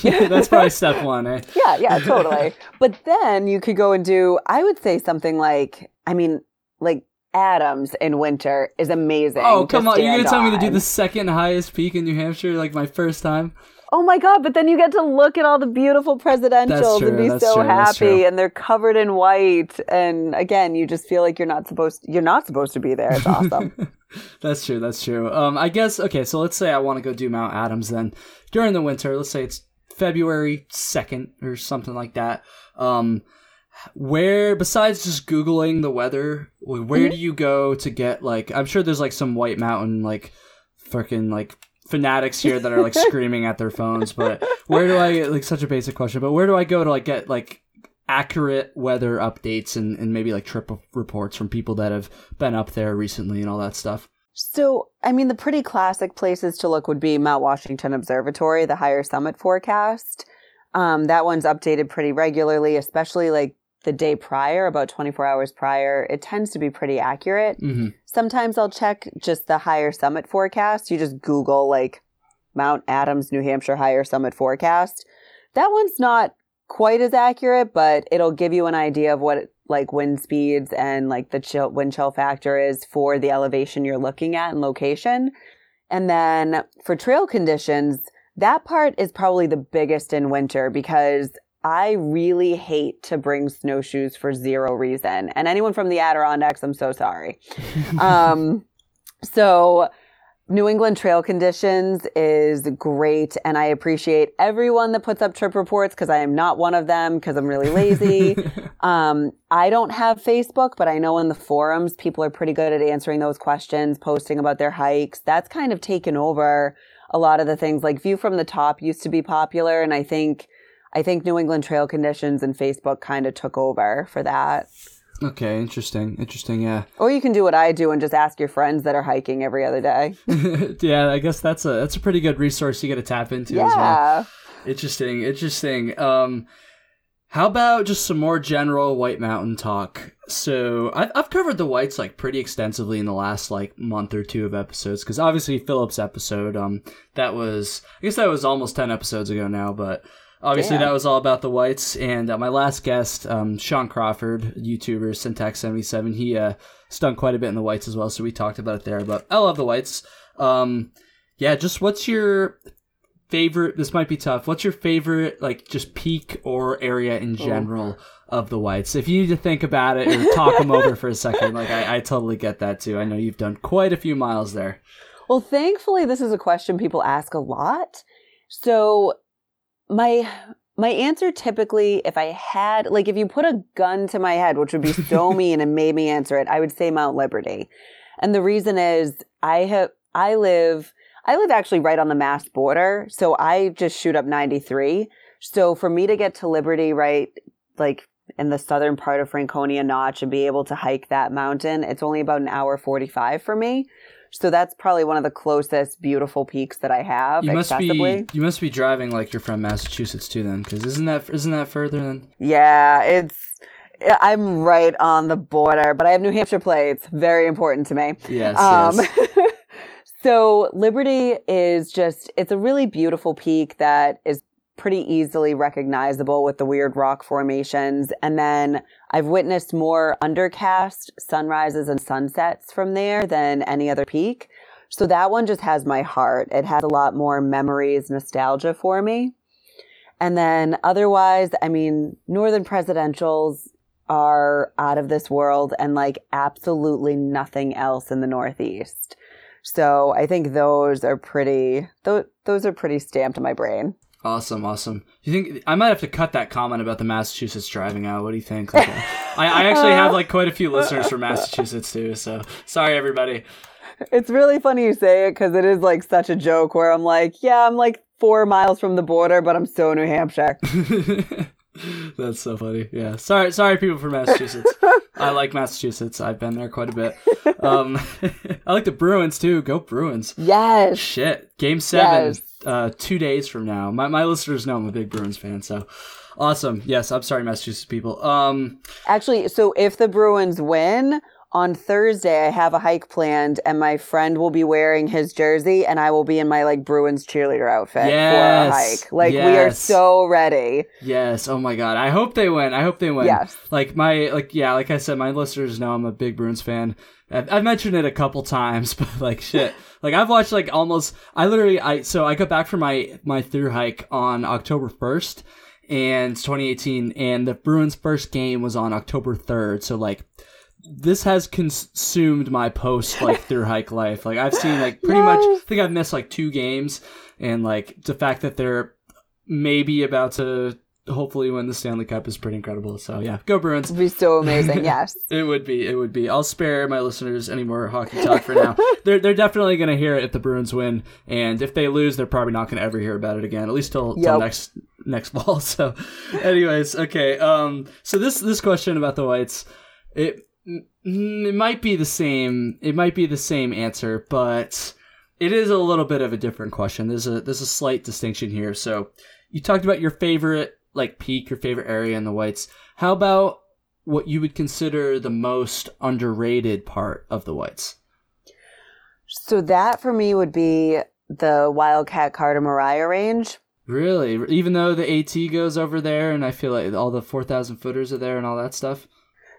yeah, that's probably step 1, eh? yeah, yeah, totally. But then you could go and do, I would say something like, I mean, like Adams in winter is amazing. Oh, come on. You're going to tell me to do the second highest peak in New Hampshire like my first time? Oh my God, but then you get to look at all the beautiful presidentials true, and be so true, happy and they're covered in white. And again, you just feel like you're not supposed, you're not supposed to be there. It's awesome. [LAUGHS] That's true. That's true. Um, I guess okay. So let's say I want to go do Mount Adams then during the winter. Let's say it's February second or something like that. Um, where besides just googling the weather, wh- where do you go to get like? I'm sure there's like some White Mountain like freaking like fanatics here that are like [LAUGHS] screaming at their phones. But where do I like such a basic question? But where do I go to like get like accurate weather updates and, and maybe like trip reports from people that have been up there recently and all that stuff? So, I mean, the pretty classic places to look would be Mount Washington Observatory, the higher summit forecast. Um, that one's updated pretty regularly, especially like the day prior, about 24 hours prior. It tends to be pretty accurate. hmm Sometimes I'll check just the higher summit forecast. You just Google like Mount Adams, New Hampshire higher summit forecast. That one's not quite as accurate, but it'll give you an idea of what like wind speeds and like the chill wind chill factor is for the elevation you're looking at and location. And then for trail conditions, that part is probably the biggest in winter because I really hate to bring snowshoes for zero reason. And anyone from the Adirondacks, I'm so sorry. [LAUGHS] um, so New England trail conditions is great, and I appreciate everyone that puts up trip reports because I am not one of them because I'm really lazy. [LAUGHS] um, I don't have Facebook, but I know in the forums people are pretty good at answering those questions, posting about their hikes. That's kind of taken over a lot of the things. Like View from the Top used to be popular, and I think I think New England trail conditions and Facebook kind of took over for that. okay, interesting. Interesting, yeah. Or you can do what I do and just ask your friends that are hiking every other day. [LAUGHS] yeah, I guess that's a that's a pretty good resource you got to tap into as well. Yeah. Interesting, interesting. Um how about just some more general White Mountain talk? So I've, I've covered the Whites like pretty extensively in the last like month or two of episodes because obviously Philip's episode, um, that was I guess that was almost ten episodes ago now, but obviously Damn. that was all about the Whites. And uh, my last guest, um, Sean Crawford, YouTuber Syntax seventy seven, he uh stung quite a bit in the Whites as well, so we talked about it there. But I love the Whites. Um, yeah, just what's your favorite this might be tough what's your favorite like just peak or area in general of the whites if you need to think about it or talk them over for a second like I, I totally get that too i know you've done quite a few miles there Well, thankfully, this is a question people ask a lot. So, my my answer typically, if I had like, if you put a gun to my head, which would be so [LAUGHS] mean and made me answer it, I would say Mount Liberty. And the reason is, I have I live I live actually right on the Mass border, so I just shoot up ninety three. So for me to get to Liberty, right, like in the southern part of Franconia Notch, and be able to hike that mountain, it's only about an hour forty five for me. So that's probably one of the closest beautiful peaks that I have you must accessibly. be you must be driving like you're from massachusetts too then because isn't that isn't that further than Yeah, it's I'm right on the border, but I have New Hampshire plates. Very important to me. yes, Um, yes. [LAUGHS] so Liberty is just, it's a really beautiful peak that is pretty easily recognizable with the weird rock formations. And then I've witnessed more undercast sunrises and sunsets from there than any other peak. So that one just has my heart. It has a lot more memories, nostalgia for me. And then otherwise, I mean, Northern Presidentials are out of this world and like absolutely nothing else in the Northeast. So I think those are pretty those those are pretty stamped in my brain. Awesome, awesome. You think I might have to cut that comment about the Massachusetts driving out? What do you think? Like, [LAUGHS] I, I actually have like quite a few listeners from Massachusetts too. So sorry, everybody. It's really funny you say it because it is like such a joke where I'm like, yeah, I'm like four miles from the border, but I'm so New Hampshire. [LAUGHS] That's so funny. Yeah. Sorry, sorry, people from Massachusetts. [LAUGHS] I like Massachusetts. I've been there quite a bit. Um, [LAUGHS] I like the Bruins too. Go Bruins. Yes. Shit. Game seven, Yes. uh, two days from now. My my listeners know I'm a big Bruins fan. So awesome. Yes. I'm sorry, Massachusetts people. Um, Actually, so if the Bruins win on Thursday, I have a hike planned, and my friend will be wearing his jersey, and I will be in my like Bruins cheerleader outfit for a hike. Like we are so ready. Yes. Oh my god. I hope they win. I hope they win. Yes. Like my like yeah, like I said, my listeners know I'm a big Bruins fan. I've, I've mentioned it a couple times, [LAUGHS] but like shit. Like I've watched like almost. I literally I so I got back from my my through hike on October first and 2018, and the Bruins' first game was on October 3rd. So like. This has consumed my post like [LAUGHS] through hike life. Like I've seen like pretty much. I think I've missed like two games, and like the fact that they're maybe about to hopefully win the Stanley Cup is pretty incredible. So yeah, go Bruins. It'd be so amazing. [LAUGHS] Yes. It would be. It would be. I'll spare my listeners any more hockey talk for now. [LAUGHS] they're they're definitely going to hear it if the Bruins win, and if they lose, they're probably not going to ever hear about it again. At least till, till next next fall. So, anyways, okay. Um. So this this question about the Whites, it it might be the same. It might be the same answer, but it is a little bit of a different question. There's a there's a slight distinction here. So you talked about your favorite like peak, your favorite area in the Whites. How about what you would consider the most underrated part of the Whites? So that for me would be the Wildcat Carter Moriah range. Really, even though the AT goes over there, and I feel like all the four thousand footers are there and all that stuff.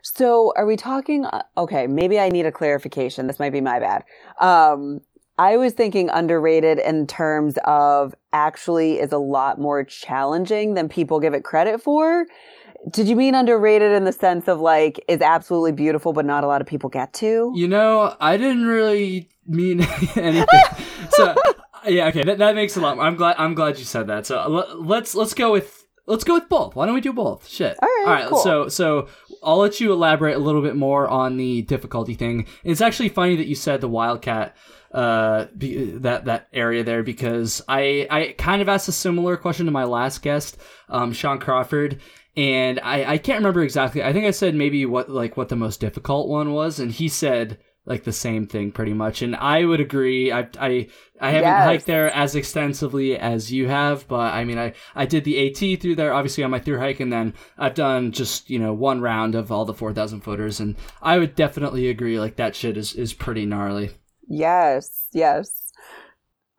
So are we talking? uh, Okay, maybe I need a clarification. This might be my bad. Um, I was thinking underrated in terms of actually is a lot more challenging than people give it credit for. Did you mean underrated in the sense of like is absolutely beautiful but not a lot of people get to? You know, I didn't really mean [LAUGHS] anything. so yeah, okay, that, that makes a lot. More. I'm glad. I'm glad you said that. So let's let's go with let's go with both. Why don't we do both? Shit. All right, All right. cool. So so I'll let you elaborate a little bit more on the difficulty thing. It's actually funny that you said the Wildcat uh be, that that area there because I I kind of asked a similar question to my last guest, um Sean Crawford. And I, I can't remember exactly. I think I said maybe what like what the most difficult one was, and he said like the same thing pretty much. And I would agree. I I I haven't Yes. hiked there as extensively as you have, but I mean I I did the AT through there obviously on my through hike, and then I've done just you know one round of all the four thousand footers, and I would definitely agree. Like that shit is is pretty gnarly. Yes, yes.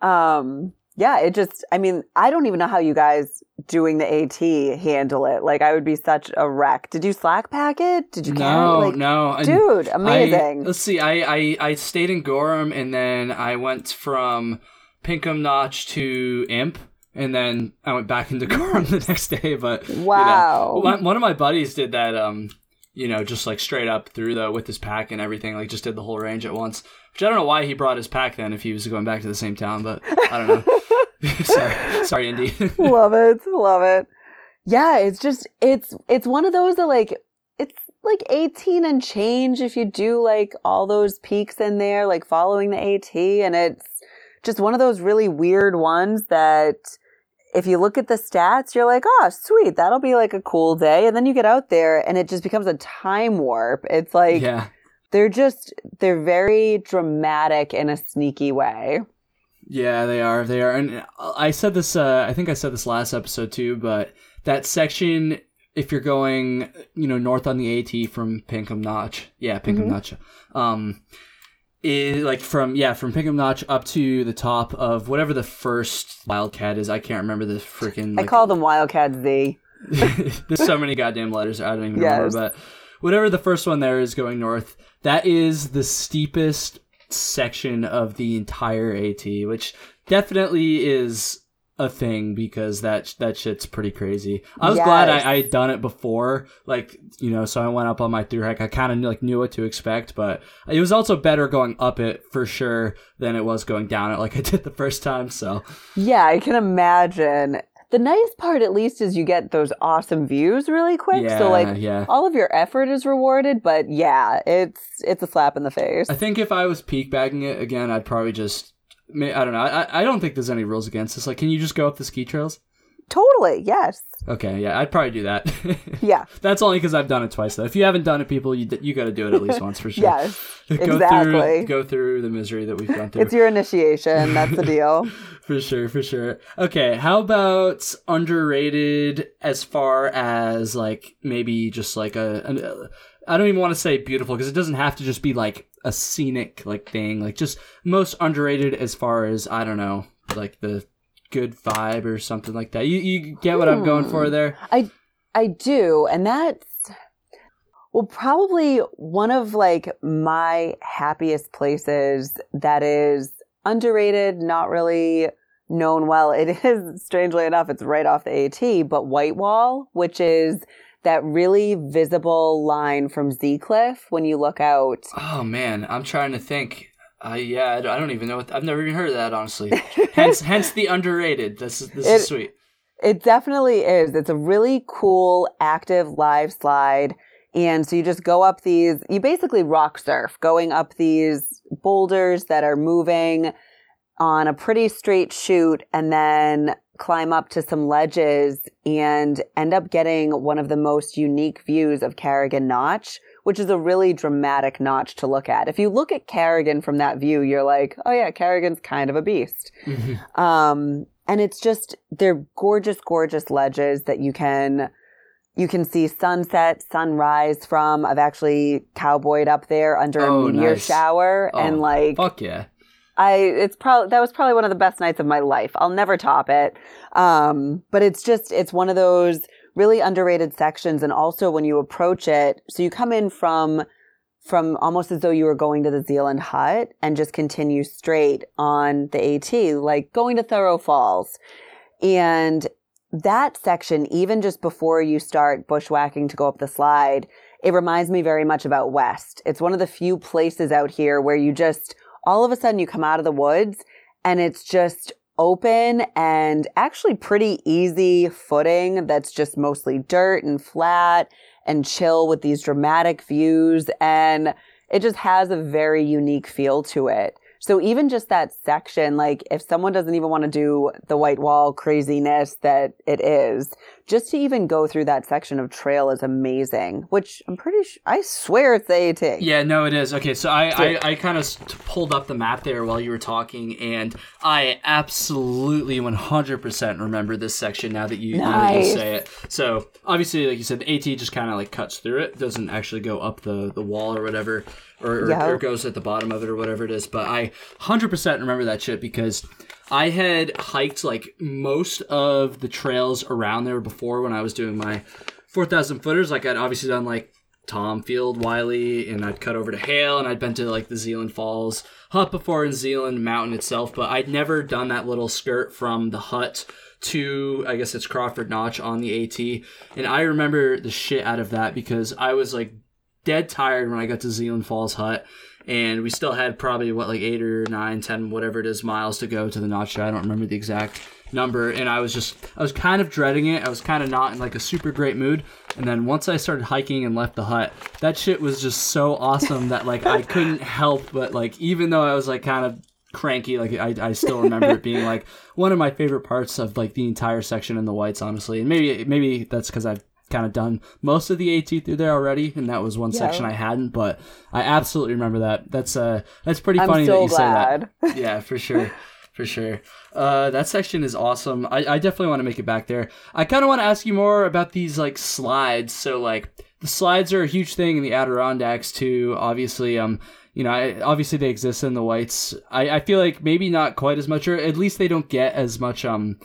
Um, yeah, it just, I mean, I don't even know how you guys doing the AT handle it. Like, I would be such a wreck. Did you slack pack it? Did you No. Like, no, I- dude, I- amazing. let's see. I, I I stayed in Gorham and then I went from Pinkham Notch to Imp, and then I went back into [LAUGHS] Gorham the next day. But you know, Wow. one one of my buddies did that. Um, you know, just like straight up through though with his pack and everything. Like just did the whole range at once. Which I don't know why he brought his pack then if he was going back to the same town, but I don't know. [LAUGHS] [LAUGHS] sorry, sorry, Indy. [LAUGHS] love it. Love it. Yeah, it's just, it's, it's one of those that like, it's like 18 and change if you do like all those peaks in there, like following the AT. And it's just one of those really weird ones that if you look at the stats, you're like, oh, sweet, that'll be like a cool day. And then you get out there and it just becomes a time warp. It's like, yeah. they're just, they're very dramatic in a sneaky way. Yeah, they are. They are. And I said this, uh, I think I said this last episode too, but that section, if you're going, you know, north on the AT from Pinkham Notch, yeah, Pinkham Mhm. Notch, um, is like from, yeah, from Pinkham Notch up to the top of whatever the first Wildcat is. I can't remember the freaking. I call them Wildcat Z. [LAUGHS] There's so many goddamn letters. I don't even [LAUGHS] Yes. remember. But whatever the first one there is going north, that is the steepest section of the entire AT, which definitely is a thing because that that shit's pretty crazy. I was glad I, I had done it before, like you know, so I went up on my through hike. I kind of like knew what to expect, but it was also better going up it for sure than it was going down it like [LAUGHS] I did the first time. So Yeah, I can imagine. The nice part, at least, is you get those awesome views really quick. yeah, so, like, yeah. all of your effort is rewarded. But yeah, it's it's a slap in the face. I think if I was peak bagging it again, I'd probably just. I don't know. I, I don't think there's any rules against this. Like, can you just go up the ski trails? Totally. Yes. Okay, yeah, I'd probably do that. [LAUGHS] Yeah. That's only because I've done it twice, though. If you haven't done it, people, you you got to do it at least [LAUGHS] once for sure. Yes. go exactly. through go through the misery that we've gone through. It's your initiation. That's the [LAUGHS] deal. for sure, for sure. Okay, how about underrated as far as like maybe just like a, an, uh, I don't even want to say beautiful because it doesn't have to just be like a scenic like thing. Like just most underrated as far as I don't know, like the good vibe or something like that. You you get what I'm going for Hmm. there? I I do, and that's well probably one of like my happiest places that is underrated, not really known well. It [LAUGHS] is strangely enough, it's right off the AT, but Whitewall, which is that really visible line from Z Cliff when you look out. Oh man, I'm trying to think. Uh, yeah, I don't- I don't even know what I've never even heard of that honestly. [LAUGHS] hence, hence the underrated. This is this It- is sweet. It definitely is. It's a really cool, active live slide. And so you just go up these, you basically rock surf, going up these boulders that are moving on a pretty straight chute and then climb up to some ledges and end up getting one of the most unique views of Carrigain Notch, which is a really dramatic notch to look at. If you look at Carrigain from that view, you're like, oh yeah, Carrigain's kind of a beast. Um, and it's just they're gorgeous, gorgeous ledges that you can you can see sunset, sunrise from. I've actually cowboyed up there under Oh, a meteor nice. shower, Oh, and like Fuck yeah. I, it's probably that was probably one of the best nights of my life. I'll never top it. Um, but it's just it's one of those really underrated sections, and also when you approach it, so you come in from from almost as though you were going to the Zealand Hut and just continue straight on the AT, like going to Thoreau Falls. And that section, even just before you start bushwhacking to go up the slide, it reminds me very much about West. It's one of the few places out here where you just, all of a sudden, you come out of the woods and it's just open and actually pretty easy footing that's just mostly dirt and flat and chill with these dramatic views. And it just has a very unique feel to it. So even just that section, like if someone doesn't even want to do the white wall craziness that it is, just to even go through that section of trail is amazing, which I'm pretty sure, I swear it's the AT. Yeah, no, it is. Okay, so I, I, I kind of pulled up the map there while you were talking, and I absolutely 100% remember this section now that you, that you Nice. say it. So, obviously, like you said, the AT just kind of like cuts through it, doesn't actually go up the, the wall or whatever, or, or, Yeah. or goes at the bottom of it or whatever it is. But I 100% remember that shit because I had hiked like most of the trails around there before when I was doing my 4,000 footers. Like, I'd obviously done like Tom Field, Willey, and I'd cut over to Hale, and I'd been to like the Zealand Falls hut before in Zealand Mountain itself, but I'd never done that little skirt from the hut to I guess it's Crawford Notch on the AT, and I remember the shit out of that because I was like dead tired when I got to Zealand Falls hut. And we still had probably what like eight or nine, ten, whatever it is, miles to go to the notch. I don't remember the exact number. And I was just, I was kind of dreading it. I was kind of not in like a super great mood. And then once I started hiking and left the hut, that shit was just so awesome that like I couldn't help but like, even though I was like kind of cranky, like I, I still remember it being like one of my favorite parts of like the entire section in the whites, honestly. And maybe, maybe that's because I've kind of done most of the AT through there already, and that was one Yeah. section I hadn't. But I absolutely remember that. That's uh, that's pretty I'm funny that you say that. [LAUGHS] Yeah, for sure. For sure. Uh, that section is awesome. I, I definitely want to make it back there. I kind of want to ask you more about these like slides. So like the slides are a huge thing in the Adirondacks too. Obviously, um, you know, I, obviously they exist in the whites. I, I feel like maybe not quite as much, or at least they don't get as much um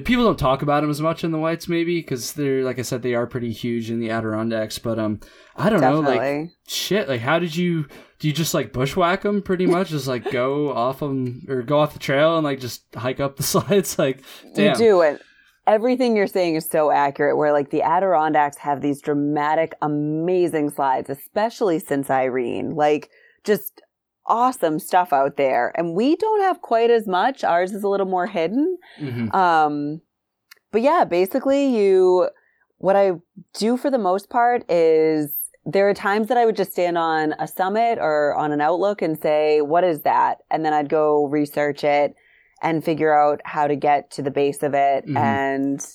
people don't talk about them as much in the whites, maybe because they're like I said, they are pretty huge in the Adirondacks. But um, I don't know, like shit. Like, how did you? Do you just like bushwhack them pretty much? just like go [LAUGHS] off them or go off the trail and like just hike up the [LAUGHS] slides? Like, damn. You do it. Everything you're saying is so accurate. Where like the Adirondacks have these dramatic, amazing slides, especially since Irene. Like just awesome stuff out there, and we don't have quite as much. Ours is a little more hidden. Mhm. Um, but yeah, basically, you what I do for the most part is there are times that I would just stand on a summit or on an outlook and say, "What is that?" and then I'd go research it and figure out how to get to the base of it Mhm. and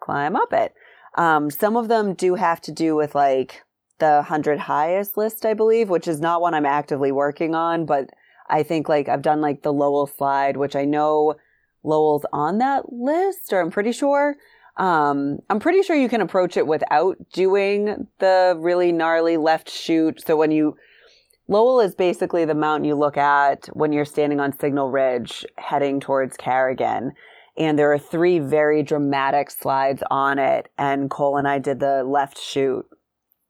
climb up it. Um, some of them do have to do with like the hundred highest list, I believe, which is not one I'm actively working on, but I think like I've done like the Lowell slide, which I know Lowell's on that list, or I'm pretty sure. Um, I'm pretty sure you can approach it without doing the really gnarly left chute. So when you Lowell is basically the mountain you look at when you're standing on Signal Ridge heading towards Carrigain. And there are three very dramatic slides on it. And Cole and I did the left chute,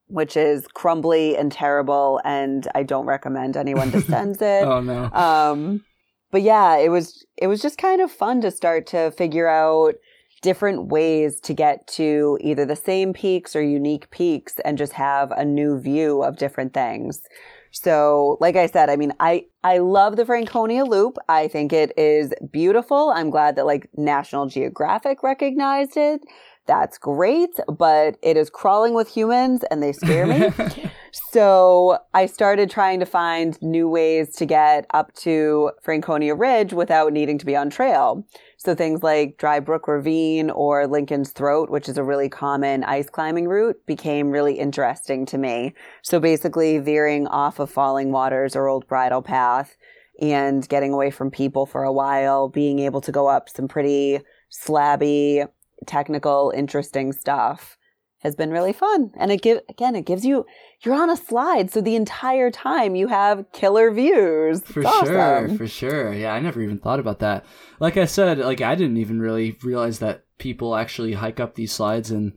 which is crumbly and terrible. And I don't recommend anyone descends [LAUGHS] it. Oh no. Um, but yeah, it was it was just kind of fun to start to figure out different ways to get to either the same peaks or unique peaks and just have a new view of different things. So, like I said, I mean, I I love the Franconia Loop. I think it is beautiful. I'm glad that like National Geographic recognized it. That's great, but it is crawling with humans and they scare me. [LAUGHS] So I started trying to find new ways to get up to Franconia Ridge without needing to be on trail. So things like Dry Brook Ravine or Lincoln's Throat, which is a really common ice climbing route, became really interesting to me. So basically veering off of Falling Waters or Old Bridle Path and getting away from people for a while, being able to go up some pretty slabby, technical, interesting stuff has been really fun. And it give again, it gives you you're on a slide, so the entire time you have killer views. For It's sure, awesome. for sure. Yeah, I never even thought about that. Like I said, like I didn't even really realize that people actually hike up these slides in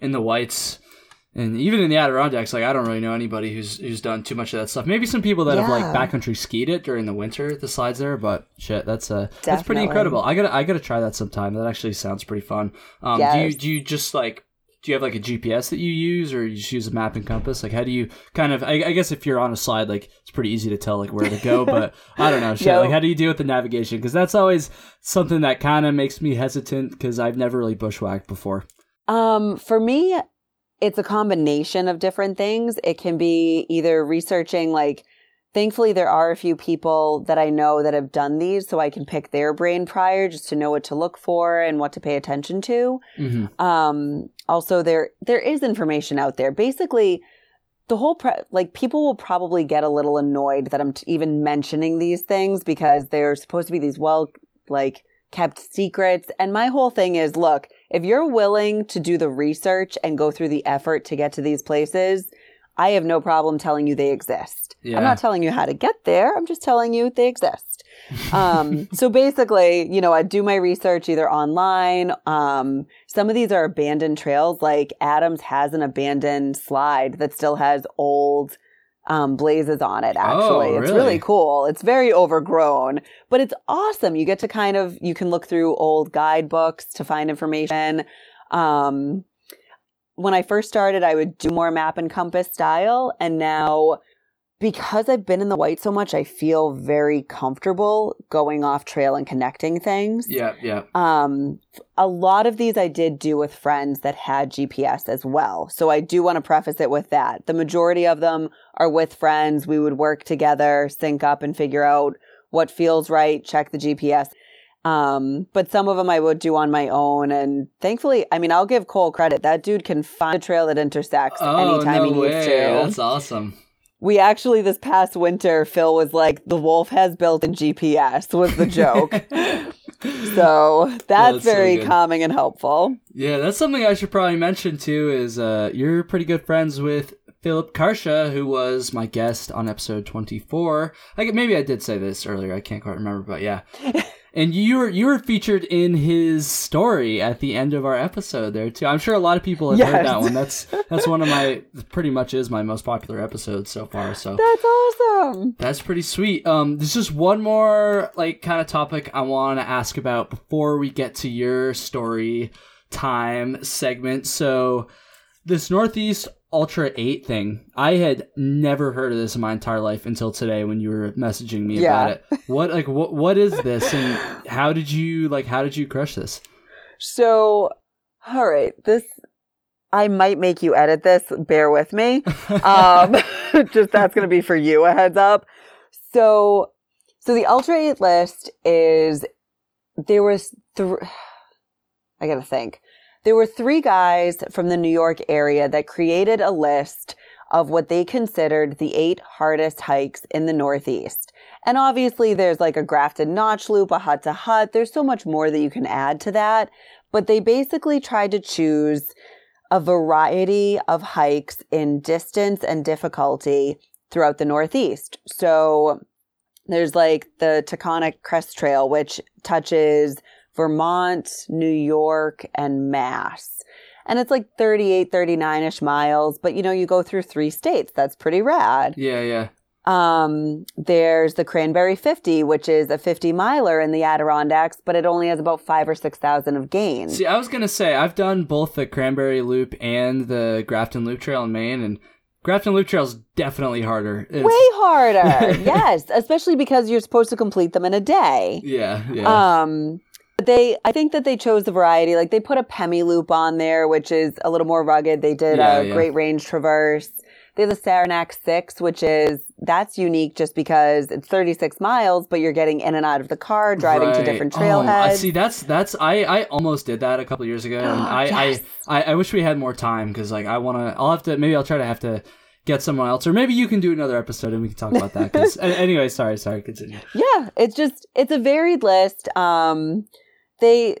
in the whites and even in the Adirondacks. Like I don't really know anybody who's who's done too much of that stuff. Maybe some people that have like backcountry skied it during the winter, the slides there. But shit, that's uh that's pretty incredible. I gotta I gotta try that sometime. That actually sounds pretty fun. Um, do you do you just like do you have like a GPS that you use, or you just use a map and compass? Like, how do you kind of? I, I guess if you're on a slide, like it's pretty easy to tell like where to go. [LAUGHS] But I don't know, shit. Yo. Like, how do you deal with the navigation? Because that's always something that kind of makes me hesitant because I've never really bushwhacked before. Um, for me, it's a combination of different things. It can be either researching, like, thankfully, there are a few people that I know that have done these, so I can pick their brain prior just to know what to look for and what to pay attention to. hmm Um, also, there there is information out there. Basically, the whole pre- like people will probably get a little annoyed that I'm t- even mentioning these things because they're supposed to be these well like kept secrets. And my whole thing is, look, if you're willing to do the research and go through the effort to get to these places, I have no problem telling you they exist. Yeah. I'm not telling you how to get there. I'm just telling you they exist. Um, [LAUGHS] so basically, you know, I do my research either online. Um, some of these are abandoned trails. Like Adams has an abandoned slide that still has old um, blazes on it. Actually, Oh, it's really? really cool. It's very overgrown, but it's awesome. You get to kind of you can look through old guidebooks to find information. Um, when I first started, I would do more map and compass style, and now because I've been in the white so much, I feel very comfortable going off trail and connecting things. Yeah, yeah. Um, a lot of these I did do with friends that had GPS as well. So I do want to preface it with that. The majority of them are with friends. We would work together, sync up, and figure out what feels right, check the GPS. Um, but some of them I would do on my own. And thankfully, I mean, I'll give Cole credit. That dude can find a trail that intersects Oh anytime no he needs way! to. That's awesome. We actually this past winter, Phil was like, "The wolf has built-in GPS." Was the joke. [LAUGHS] so that's, that's very good. calming and helpful. Yeah, that's something I should probably mention too. Is uh, you're pretty good friends with Philip Karsha, who was my guest on episode 24. I maybe I did say this earlier. I can't quite remember, but yeah. [LAUGHS] And you were you were featured in his story at the end of our episode there too. I'm sure a lot of people have Yes. heard that one. That's [LAUGHS] that's one of my pretty much is my most popular episode so far. So That's awesome. that's pretty sweet. Um, there's just one more like kind of topic I want to ask about before we get to your story time segment. So this Northeast Ultra 8 thing, I had never heard of this in my entire life until today when you were messaging me Yeah. about it. What like what what is this and how did you like how did you crush this? So, all right, this I might make you edit this. Bear with me. [LAUGHS] Um, [LAUGHS] just that's going to be for you a heads up. So, so the Ultra 8 list is there was three. [SIGHS] I got to think. There were three guys from the New York area that created a list of what they considered the eight hardest hikes in the Northeast. And obviously, there's like a Grafton Notch Loop, a hut to hut. There's so much more that you can add to that. But they basically tried to choose a variety of hikes in distance and difficulty throughout the Northeast. So there's like the Taconic Crest Trail, which touches Vermont, New York, and Mass. And it's like 38, 39 ish miles, but you know, you go through three states. That's pretty rad. Yeah, yeah. Um, there's the Cranberry 50, which is a 50 miler in the Adirondacks, but it only has about five or 6,000 of gain. See, I was gonna say I've done both the Cranberry Loop and the Grafton Loop Trail in Maine, and Grafton Loop Trail is definitely harder. It's- Way harder. [LAUGHS] yes, especially because you're supposed to complete them in a day. Yeah, yeah. Um, they, I think that they chose the variety. Like they put a Pemi loop on there, which is a little more rugged. They did Yeah, a yeah. Great Range Traverse. They have the Saranac Six, which is that's unique just because it's 36 miles, but you're getting in and out of the car, driving to Right. different Oh, I trailheads. see, that's that's I I almost did that a couple years ago, and [GASPS] I, Yes. I I I wish we had more time because like I want to. I'll have to maybe I'll try to have to get someone else, or maybe you can do another episode and we can talk about that. 'cause- [LAUGHS] a- anyway, sorry, sorry, continue. Yeah, it's just it's a varied list. Um, they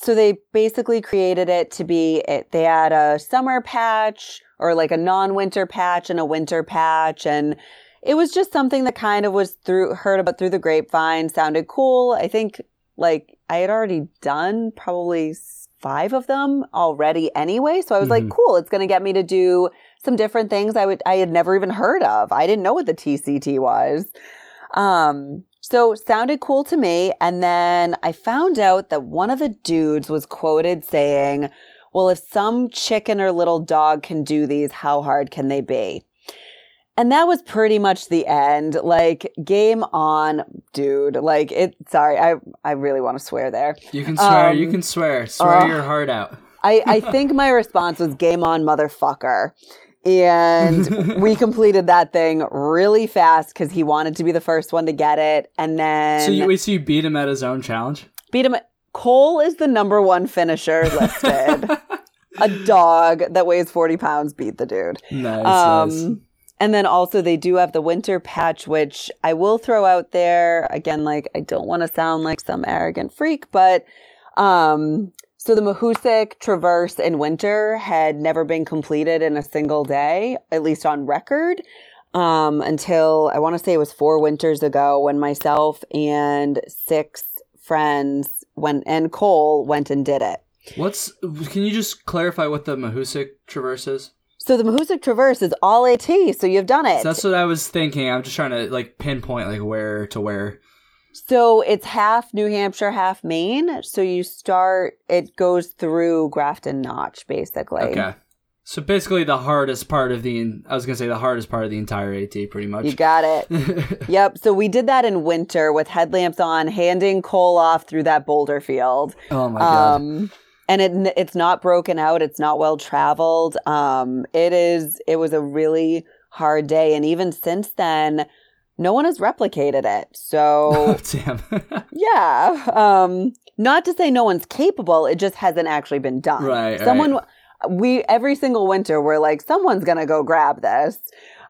so they basically created it to be it. They had a summer patch or like a non-winter patch and a winter patch, and it was just something that kind of was through heard about through the grapevine. Sounded cool. I think like I had already done probably five of them already anyway, so I was like, Mhm. cool. It's going to get me to do some different things I would I had never even heard of. I didn't know what the TCT was. Um, so sounded cool to me. And then I found out that one of the dudes was quoted saying, Well, if some chicken or little dog can do these, how hard can they be? And that was pretty much the end. Like, game on, dude. Like, it, sorry, I, I really want to swear there. You can swear. you Um, can swear. Swear uh, your heart out. I, I [LAUGHS] think my response was game on, motherfucker. And [LAUGHS] we completed that thing really fast because he wanted to be the first one to get it. And then So you wait, so you beat him at his own challenge? beat him. Cole is the number one finisher listed. [LAUGHS] a dog that weighs 40 pounds beat the dude. nice, nice. Um, and then also they do have the winter patch, which I will throw out there again. Like I don't want to sound like some arrogant freak, but um, so the Mahoosuc Traverse in winter had never been completed in a single day, at least on record, um, until I want to say it was four winters ago when myself and six friends went and Cole went and did it. What's? Can you just clarify what the Mahoosuc Traverse is? So the Mahoosuc Traverse is all AT, so you've done it. So that's what I was thinking. I'm just trying to like pinpoint like where to where. So it's half New Hampshire, half Maine. So you start, it goes through Grafton Notch, basically. Okay. So basically, the hardest part of the I was gonna say the hardest part of the entire AT, pretty much. You got it. [LAUGHS] Yep. So we did that in winter with headlamps on, handing Cole off through that boulder field. oh my god. Um, and it it's not broken out. It's not well traveled. Um, it is. It was a really hard day, and even since then, no one has replicated it. So [LAUGHS] oh damn. [LAUGHS] Yeah. Um, not to say no one's capable, it just hasn't actually been done. Right, Someone we every single winter we're like, someone's gonna go grab this.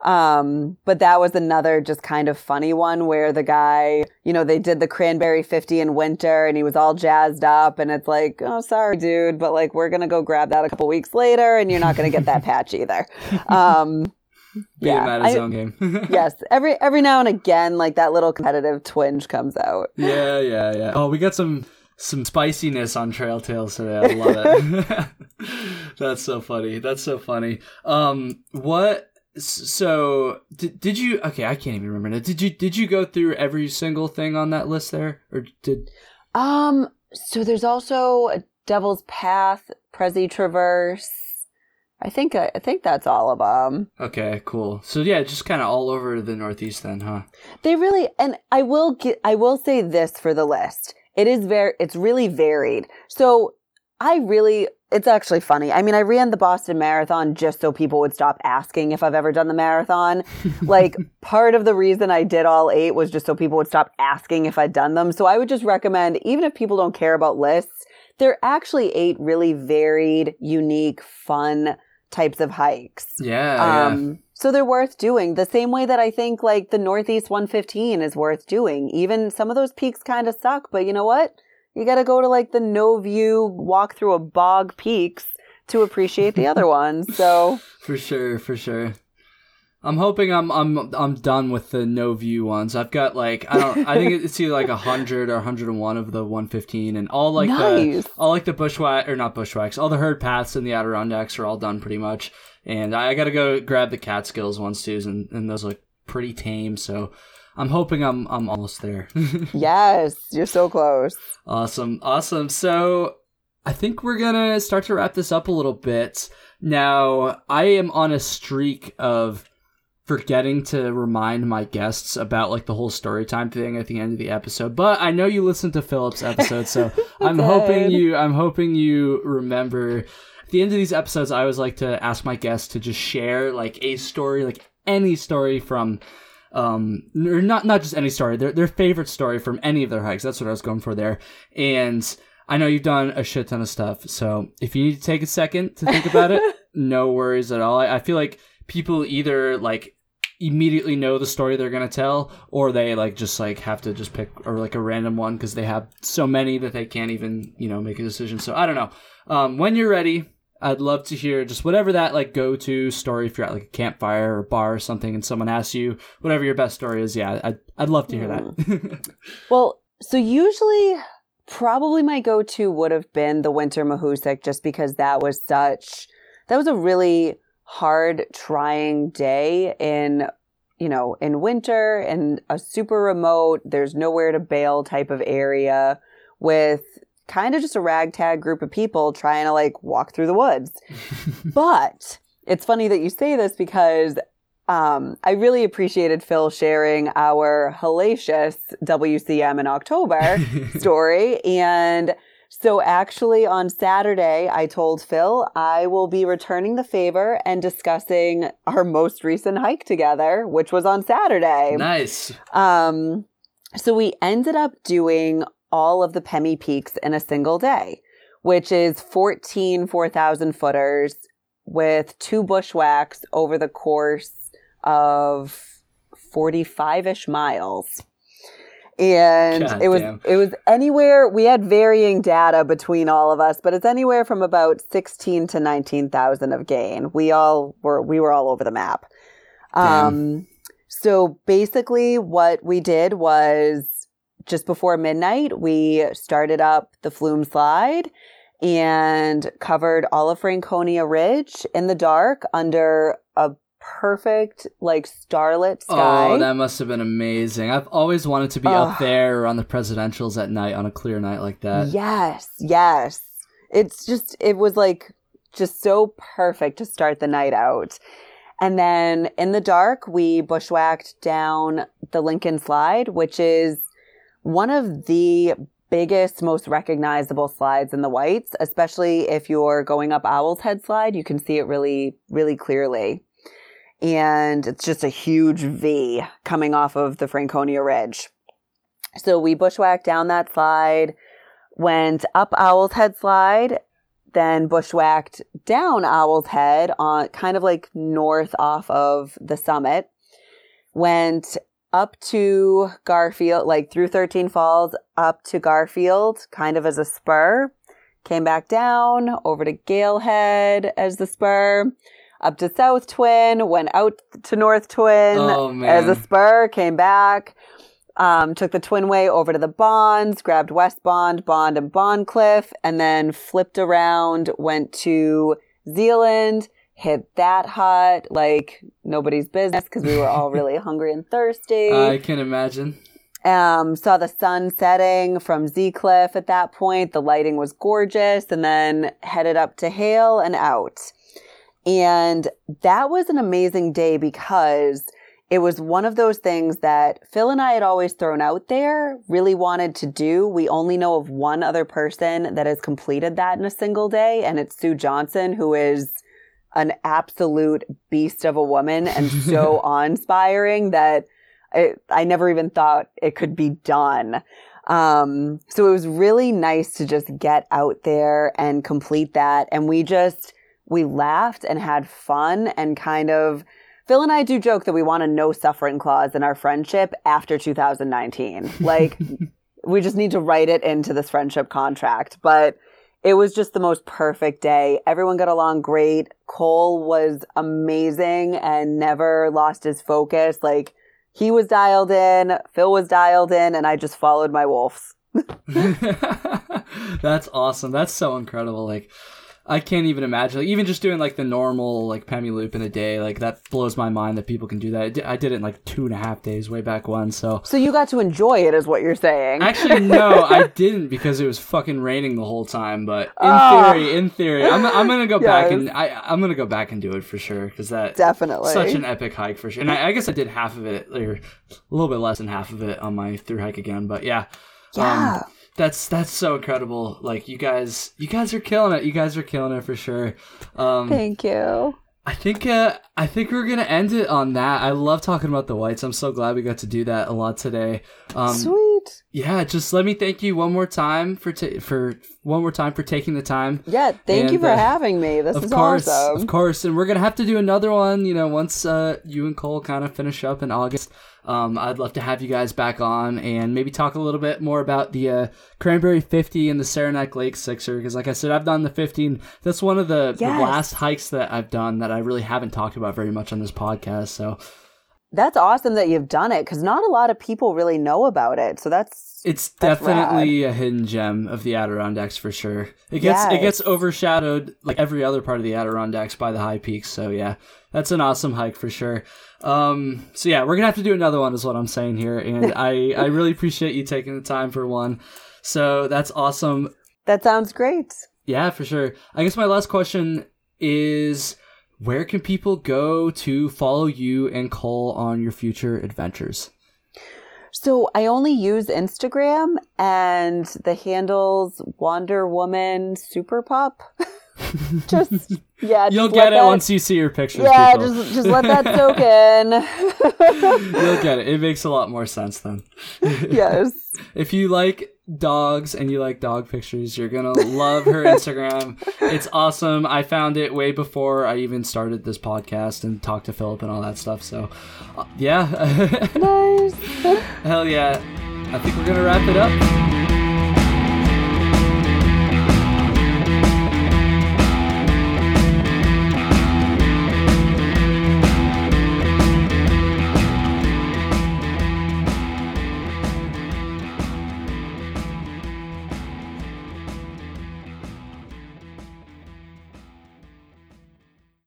Um, but that was another just kind of funny one where the guy, you know, they did the cranberry 50 in winter and he was all jazzed up and it's like, oh sorry, dude, but like we're gonna go grab that a couple weeks later and you're not gonna get that [LAUGHS] patch either. Um Being Yeah, mad at his I- own game. [LAUGHS] yes, every every now and again, like that little competitive twinge comes out. Yeah, yeah, yeah. Oh, we got some some spiciness on Trail Tales today. I love it. [LAUGHS] That's so funny. That's so funny. Um, what? So did, did you? Okay, I can't even remember. now. Did you did you go through every single thing on that list there, or did? Um, so there's also Devil's Path, Presi Traverse. I think I, I think that's all of them. Okay, cool. So yeah, just kind of all over the Northeast then, huh? They really, and I will get, I will say this for the list. It is very, it's really varied. So I really, it's actually funny. I mean, I ran the Boston Marathon just so people would stop asking if I've ever done the marathon. [LAUGHS] like part of the reason I did all eight was just so people would stop asking if I'd done them. So I would just recommend, even if people don't care about lists, they're actually eight really varied, unique, fun types of hikes. Yeah, yeah. Um, so they're worth doing the same way that I think like the Northeast 115 is worth doing. Even some of those peaks kind of suck, but you know what? You got to go to like the no view, walk through a bog peaks to appreciate the other [LAUGHS] ones. So For sure, for sure. I'm hoping I'm I'm I'm done with the no view ones. I've got like I don't I think [LAUGHS] it's either like hundred or hundred and one of the one fifteen, and all like Nice. the all like the bushwhack or not bushwhacks, all the herd paths and the Adirondacks are all done pretty much. And I, got to go grab the Catskills ones too, and, and those look pretty tame. So I'm hoping I'm I'm almost there. [LAUGHS] yes, you're so close. Awesome. Awesome. So I think we're going to start to wrap this up a little bit. Now, I am on a streak of forgetting to remind my guests about like the whole story time thing at the end of the episode. But I know you listened to Philip's episode, so [LAUGHS] I'm hoping you I'm hoping you remember. At the end of these episodes I always like to ask my guests to just share like a story, like any story from um or not not just any story their their favorite story from any of their hikes. That's what i was going for there. And i know you've done a shit ton of stuff so if you need to take a second to think about it [LAUGHS] no worries at all. I, I feel like people either like immediately know the story they're gonna tell or they like just like have to just pick or like a random one because they have so many that they can't even you know make a decision so i don't know um when you're ready I'd love to hear just whatever that like go to story if you're at like a campfire or bar or something and someone asks you whatever your best story is. Yeah, I'd, I'd love to hear that. [LAUGHS] Well, so usually probably my go-to would have been the winter Mahoosuc just because that was such that was a really hard trying day in you know in winter and a super remote there's nowhere to bail type of area with kind of just a ragtag group of people trying to like walk through the woods [LAUGHS] but it's funny that you say this because um, I really appreciated Phil sharing our hellacious WCM in October [LAUGHS] story. And so, actually, on Saturday, I told Phil I will be returning the favor and discussing our most recent hike together, which was on Saturday. nice. Um, so we ended up doing all of the Pemi peaks in a single day, which is 14 4,000 footers with two bushwhacks over the course of 45 ish miles. And God it was damn. it was anywhere we had varying data between all of us, but it's anywhere from about 16 to 19,000 of gain. We all were we were all over the map. Um so basically, what we did was just before midnight, we started up the Flume Slide and covered all of Franconia Ridge in the dark under a perfect, like, starlit oh, sky. Oh, that must have been amazing. I've always wanted to be up Ugh. there on the presidentials at night on a clear night like that. Yes, yes. It's just, it was like just so perfect to start the night out. And then in the dark, we bushwhacked down the Lincoln Slide, which is one of the biggest, most recognizable slides in the Whites, especially if you're going up Owl's Head Slide. You can see it really, really clearly. And it's just a huge V coming off of the Franconia Ridge. So we bushwhacked down that slide, went up Owl's Head Slide, then bushwhacked down Owl's Head on kind of like north off of the summit, went up to Garfield, like through 13 Falls, up to Garfield, kind of as a spur, came back down over to Galehead as the spur, up to South Twin, went out to North Twin Oh, as a spur, came back, um, took the Twinway over to the Bonds, grabbed West Bond, Bond, and Bondcliff, and then flipped around, went to Zealand, hit that hut like nobody's business because we were all really [LAUGHS] hungry and thirsty. I can imagine. Um, saw the sun setting from Zeacliff at that point. The lighting was gorgeous, and then headed up to Hale and out. And that was an amazing day because it was one of those things that Phil and I had always thrown out there, really wanted to do. We only know of one other person that has completed that in a single day, and it's Sue Johnson, who is an absolute beast of a woman and so [LAUGHS] awe-inspiring that I, I never even thought it could be done. Um, so it was really nice to just get out there and complete that. And we just, we laughed and had fun and kind of, Phil and I do joke that we want a no suffering clause in our friendship after 2019. [LAUGHS] Like, we just need to write it into this friendship contract. But it was just the most perfect day. Everyone got along great. Cole was amazing and never lost his focus. Like, he was dialed in, Phil was dialed in, and I just followed my wolves. [LAUGHS] [LAUGHS] That's awesome. That's so incredible. Like, I can't even imagine. Like, even just doing like the normal like Pemi loop in a day, like that blows my mind that people can do that. I did, I did it in like two and a half days way back when. So So you got to enjoy it, is what you're saying. actually, no, [LAUGHS] I didn't because it was fucking raining the whole time. But in Ah. theory, in theory, I'm I'm gonna go back and I I'm gonna go back and do it for sure because that Definitely. such an epic hike for sure. And I, I guess I did half of it or a little bit less than half of it on my through hike again. But yeah. yeah. Um, that's that's so incredible. Like you guys, you guys are killing it. You guys are killing it for sure. Um, Thank you. I think uh, I think we're gonna end it on that. I love talking about the whites. I'm so glad we got to do that a lot today. Um, Sweet. Yeah, just let me thank you one more time for ta- for one more time for taking the time. Yeah, thank you for uh, having me. This Of is course, awesome. of course, and we're gonna have to do another one. You know, once uh, you and Cole kind of finish up in August, um, I'd love to have you guys back on and maybe talk a little bit more about the uh, Cranberry 50 and the Saranac Lake Sixer. Because, like I said, I've done the 15. That's one of the, the last hikes that I've done that I really haven't talked about very much on this podcast. So That's awesome that you've done it because not a lot of people really know about it. So that's it's That's definitely a hidden gem of the Adirondacks for sure. It gets it gets overshadowed like every other part of the Adirondacks by the high peaks. So yeah, that's an awesome hike for sure. Um, so yeah, we're gonna have to do another one, is what I'm saying here, and [LAUGHS] I I really appreciate you taking the time for one. So that's awesome. that sounds great. Yeah, for sure. I guess my last question is. Where can people go to follow you and Cole on your future adventures? So I only use Instagram and the handles Wonder Woman Super Pop. [LAUGHS] just yeah, You'll just get it that- once you see your pictures. Yeah, people. just just [LAUGHS] let that soak in. You'll get it. It makes a lot more sense then. [LAUGHS] yes. If you like dogs and you like dog pictures, you're gonna love her [LAUGHS] Instagram. It's awesome. I found it way before I even started this podcast and talked to Philip and all that stuff. So, uh, yeah, [LAUGHS] Nice. hell yeah. I think we're gonna wrap it up.